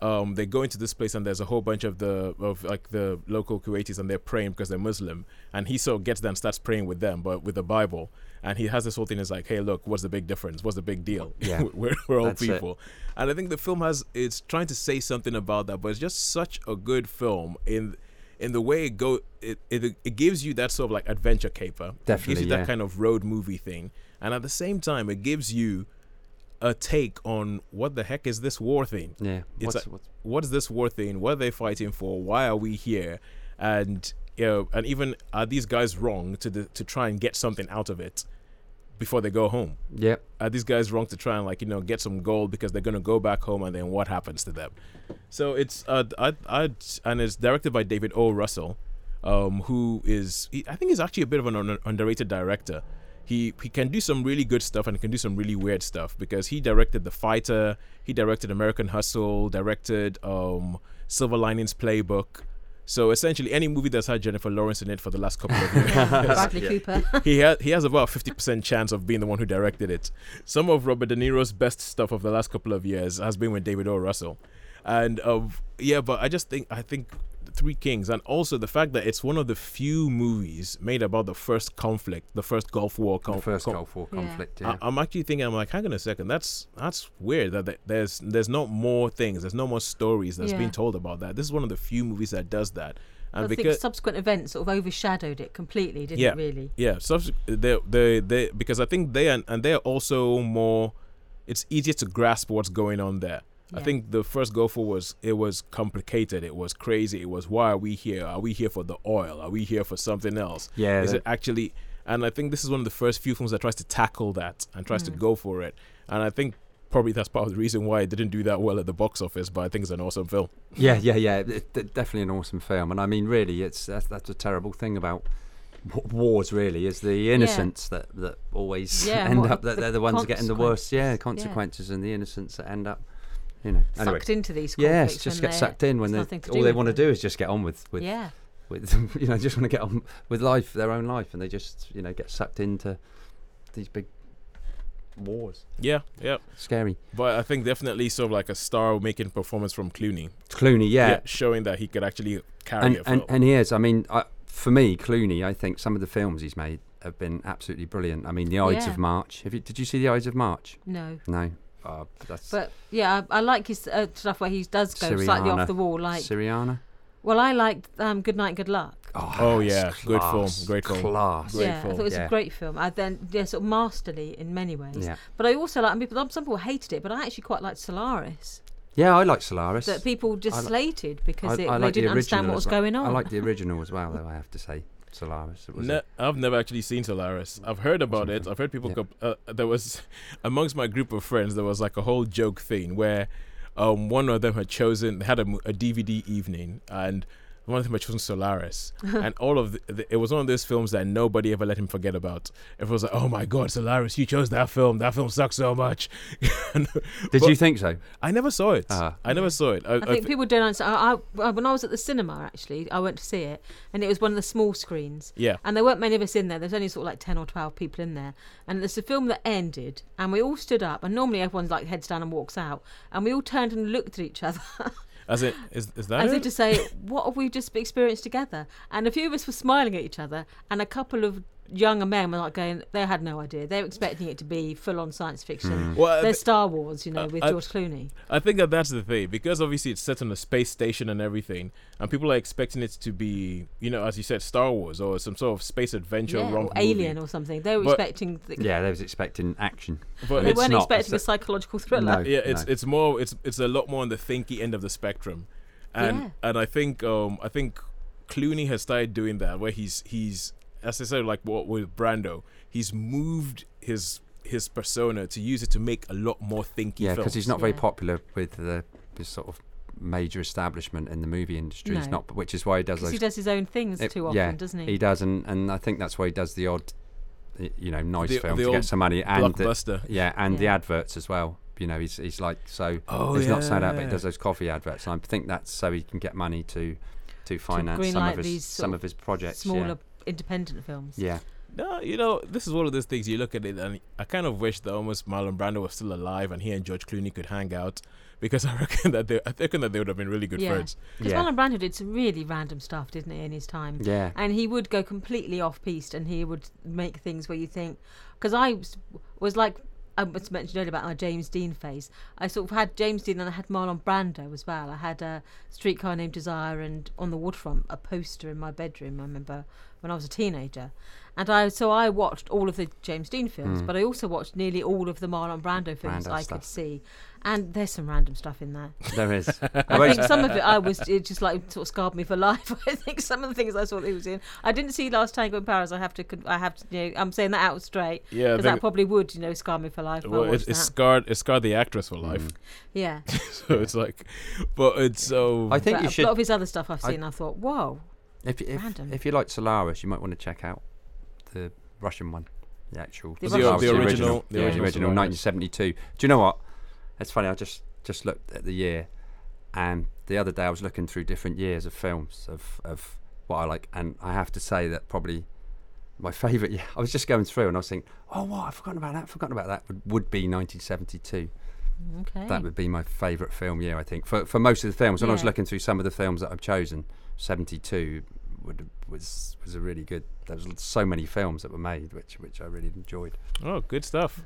um they go into this place and there's a whole bunch of the of like the local Kuwaitis and they're praying because they're Muslim. And he sort of gets there and starts praying with them but with the Bible. And he has this whole thing is like hey look what's the big difference? What's the big deal? Yeah. we're, we're all That's it. people. And I think the film has it's trying to say something about that but it's just such a good film in in the way it go it, it it gives you that sort of like adventure caper. It gives Definitely, you that kind of road movie thing. And at the same time it gives you a take on what the heck is this war thing? Yeah. It's What's, a- what's, what is this war thing? What are they fighting for? Why are we here? And you know and even are these guys wrong to the, to try and get something out of it before they go home? Yeah. are these guys wrong to try and like you know get some gold because they're gonna go back home and then what happens to them? So it's uh I I and it's directed by David O. Russell um who is he, I think he's actually a bit of an un- underrated director he he can do some really good stuff and he can do some really weird stuff because he directed The Fighter he directed American Hustle directed um Silver Linings Playbook so essentially any movie that's had Jennifer Lawrence in it for the last couple of years Bradley Cooper. he has he has about fifty percent chance of being the one who directed it. Some of Robert De Niro's best stuff of the last couple of years has been with David O. Russell, and of yeah, but I just think I think Three Kings, and also the fact that it's one of the few movies made about the first conflict, the first Gulf War The first con- Gulf War conflict. Yeah. I, I'm actually thinking, I'm like, hang on a second, that's that's weird. That that there's there's not more things, there's no more stories that's Yeah. being told about that. This is one of the few movies that does that, and I think because subsequent events sort of overshadowed it completely, didn't Yeah. it? Really. yeah, subs- they they they because I think they are, and they're also more. It's easier to grasp what's going on there. I think the first Gulf War was it was complicated. It was crazy. It was why are we here? Are we here for the oil? Are we here for something else? Yeah, Is that- it actually? And I think this is one of the first few films that tries to tackle that and tries to Mm. go for it. And I think probably that's part of the reason why it didn't do that well at the box office. But I think it's an awesome film. Yeah, yeah, yeah. It, it- definitely an awesome film, and I mean, really, it's that's, that's a terrible thing about wars. Really, is the innocents that that always Yeah, end up that the they're the ones getting the worst. Yeah, consequence. Yeah. consequences, and the innocents that end up, you know. Anyway, Sucked into these conflicts. yes, just get sucked in when they nothing all they want to do is just get on with with yeah. with you know just want to get on with life, their own life, and they just you know get sucked into these big wars. Yeah, yeah. Scary. But I think definitely sort of like a star-making performance from Clooney. Clooney, yeah, showing that he could actually carry and, a film. and and he is. I mean, I, for me, Clooney, I think some of the films he's made have been absolutely brilliant. I mean, The Ides Yeah. of March. Have you, did you see The Ides of March? No. No. Uh, that's But yeah, I, I like his uh, stuff where he does go slightly off the wall. Like, Syriana. well, I liked um, Good Night, Good Luck. Oh, that's yeah, good film, great film. Class. Great yeah, I thought it was Yeah. a great film. I then yeah, sort of masterly in many ways. Yeah. But I also like. I mean, some people hated it, but I actually quite liked Solaris. Yeah, I like Solaris. That people just I li- slated because I, it, I they like the didn't understand what was well. going on. I like the original as well, though. I have to say, Solaris. It was. Ne- a- I've never actually seen Solaris. I've heard about it. I've heard people. Yeah. comp- uh, there was amongst my group of friends. There was like a whole joke thing where um, one of them had chosen had a, a DVD evening and. One of them had chosen Solaris, and all of the, the, it was one of those films that nobody ever let him forget about. Everyone was like, "Oh my God, Solaris! You chose that film. That film sucks so much." Did but- you think so? I never saw it. Ah. I never saw it. I, I think thi- people don't understand. I, I, when I was at the cinema, actually, I went to see it, and it was one of the small screens. yeah. And there weren't many of us in there. There was only sort of like 10 or 12 people in there. And it's a film that ended, and we all stood up. And normally everyone's like heads down and walks out. And we all turned and looked at each other As it is, is that as it? if to say, What have we just experienced together? And a few of us were smiling at each other, and a couple of younger men were like going. They had no idea. They were expecting it to be full on science fiction. Well, I There's thi- Star Wars, you know, uh, with I- George Clooney. I think that that's the thing because obviously it's set on a space station and everything, and people are expecting it to be, you know, as you said, Star Wars or some sort of space adventure Yeah, romp or Alien movie. or something. They were But- expecting. The, Yeah, they was expecting action. But They it's weren't not. expecting a a- psychological thriller. No. yeah, it's no. it's more it's it's a lot more on the thinky end of the spectrum, and Yeah. and I think um I think Clooney has started doing that where he's he's as I said like what with Brando he's moved his his persona to use it to make a lot more thinky Yeah, because he's not very Yeah. popular with the, the sort of major establishment in the movie industry. He's not, which is why he does those. he does his own things it- too often, yeah, doesn't he? He does, and, and I think that's why he does the odd, you know, nice The- film the to get some money and the, blockbuster. yeah, and the adverts as well. You know, he's he's like so. Oh, he's not saying that, but he does those coffee adverts. And I think that's so he can get money to to finance some of his some of of his projects. Smaller independent films. Yeah, No, you know, this is one of those things you look at it and I kind of wish that almost Marlon Brando was still alive and he and George Clooney could hang out because I reckon that they I reckon that they would have been really good Yeah. friends. Because Yeah. Marlon Brando did some really random stuff, didn't he, in his time? yeah, And he would go completely off piste and he would make things where you think. Because I was, was like. I was mentioned earlier about my James Dean phase. I sort of had James Dean and I had Marlon Brando as well. I had a streetcar named Desire and on the waterfront a poster in my bedroom. I remember when I was a teenager, and I so I watched all of the James Dean films, hmm. but I also watched nearly all of the Marlon Brando films Brando I stuff. could see, and there's some random stuff in there. there is. I think some of it I was it just like sort of scarred me for life. I think some of the things I saw that he was in. I didn't see Last Tango in Paris. I have to. I have to. You know, I'm saying that out straight. Yeah, because that probably would you know scar me for life. Well, it, watched it's scarred it scarred the actress for life. Mm. yeah. so it's like but it's so I think but you a should. lot of his other stuff I've I- seen. I, thought, whoa. If if, Random. if you like Solaris, you might want to check out the Russian one, the actual The The- the original- the the original, original Solaris. 1972. Do you know what? It's funny. I just just looked at the year, and the other day I was looking through different years of films of of what I like, and I have to say that probably my favourite year. I was just going through, and I was thinking, oh, what? I've forgotten about that. Forgotten about that. Would, would be 1972. Mm, okay. That would be my favourite film year, I think. For for most of the films, when I was Yeah. looking through some of the films that I've chosen, 72 would, was was a really good. There was so many films that were made, which which I really enjoyed. Oh, good stuff.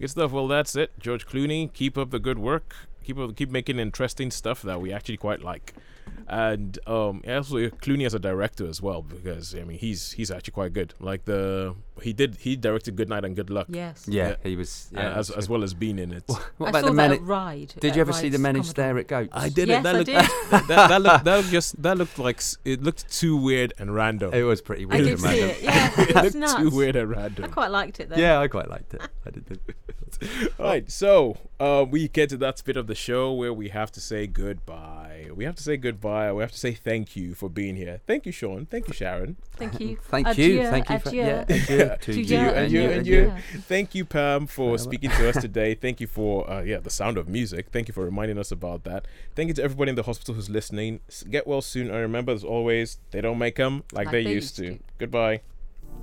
Good stuff. Well, that's it. George Clooney, keep up the good work. Keep up, keep making interesting stuff that we actually quite like. And um, also Clooney as a director as well, because I mean he's he's actually quite good. Like the he did he directed Good Night and Good Luck, yes. Yeah, Yeah. he was. uh, as as well as being in it. What I about saw the that men? at Ride. Did you ever see the Ride's men who Commodore. stare at goats? I did Yes, it. That I looked did. that, that, that looked that looked just that looked like it looked too weird and random. It was pretty weird. I weird. did see random. it. Yeah, it it's looked nuts. too weird and random. I quite liked it though. Yeah, I quite liked it. I did. Right, so uh, we get to that bit of the show where we have to say goodbye. We have to say goodbye. We have to say thank you for being here. Thank you, Sean. Thank you, Sharon. Thank you. Thank Adieu, you. Thank you. For, adieu. yeah, adieu to To you, you, and you, and you. Thank you, Pam, for speaking to us today. Thank you for uh, yeah the sound of music. Thank you for reminding us about that. Thank you to everybody in the hospital who's listening. Get well soon, and remember, as always, they don't make them like, they, used to. Goodbye.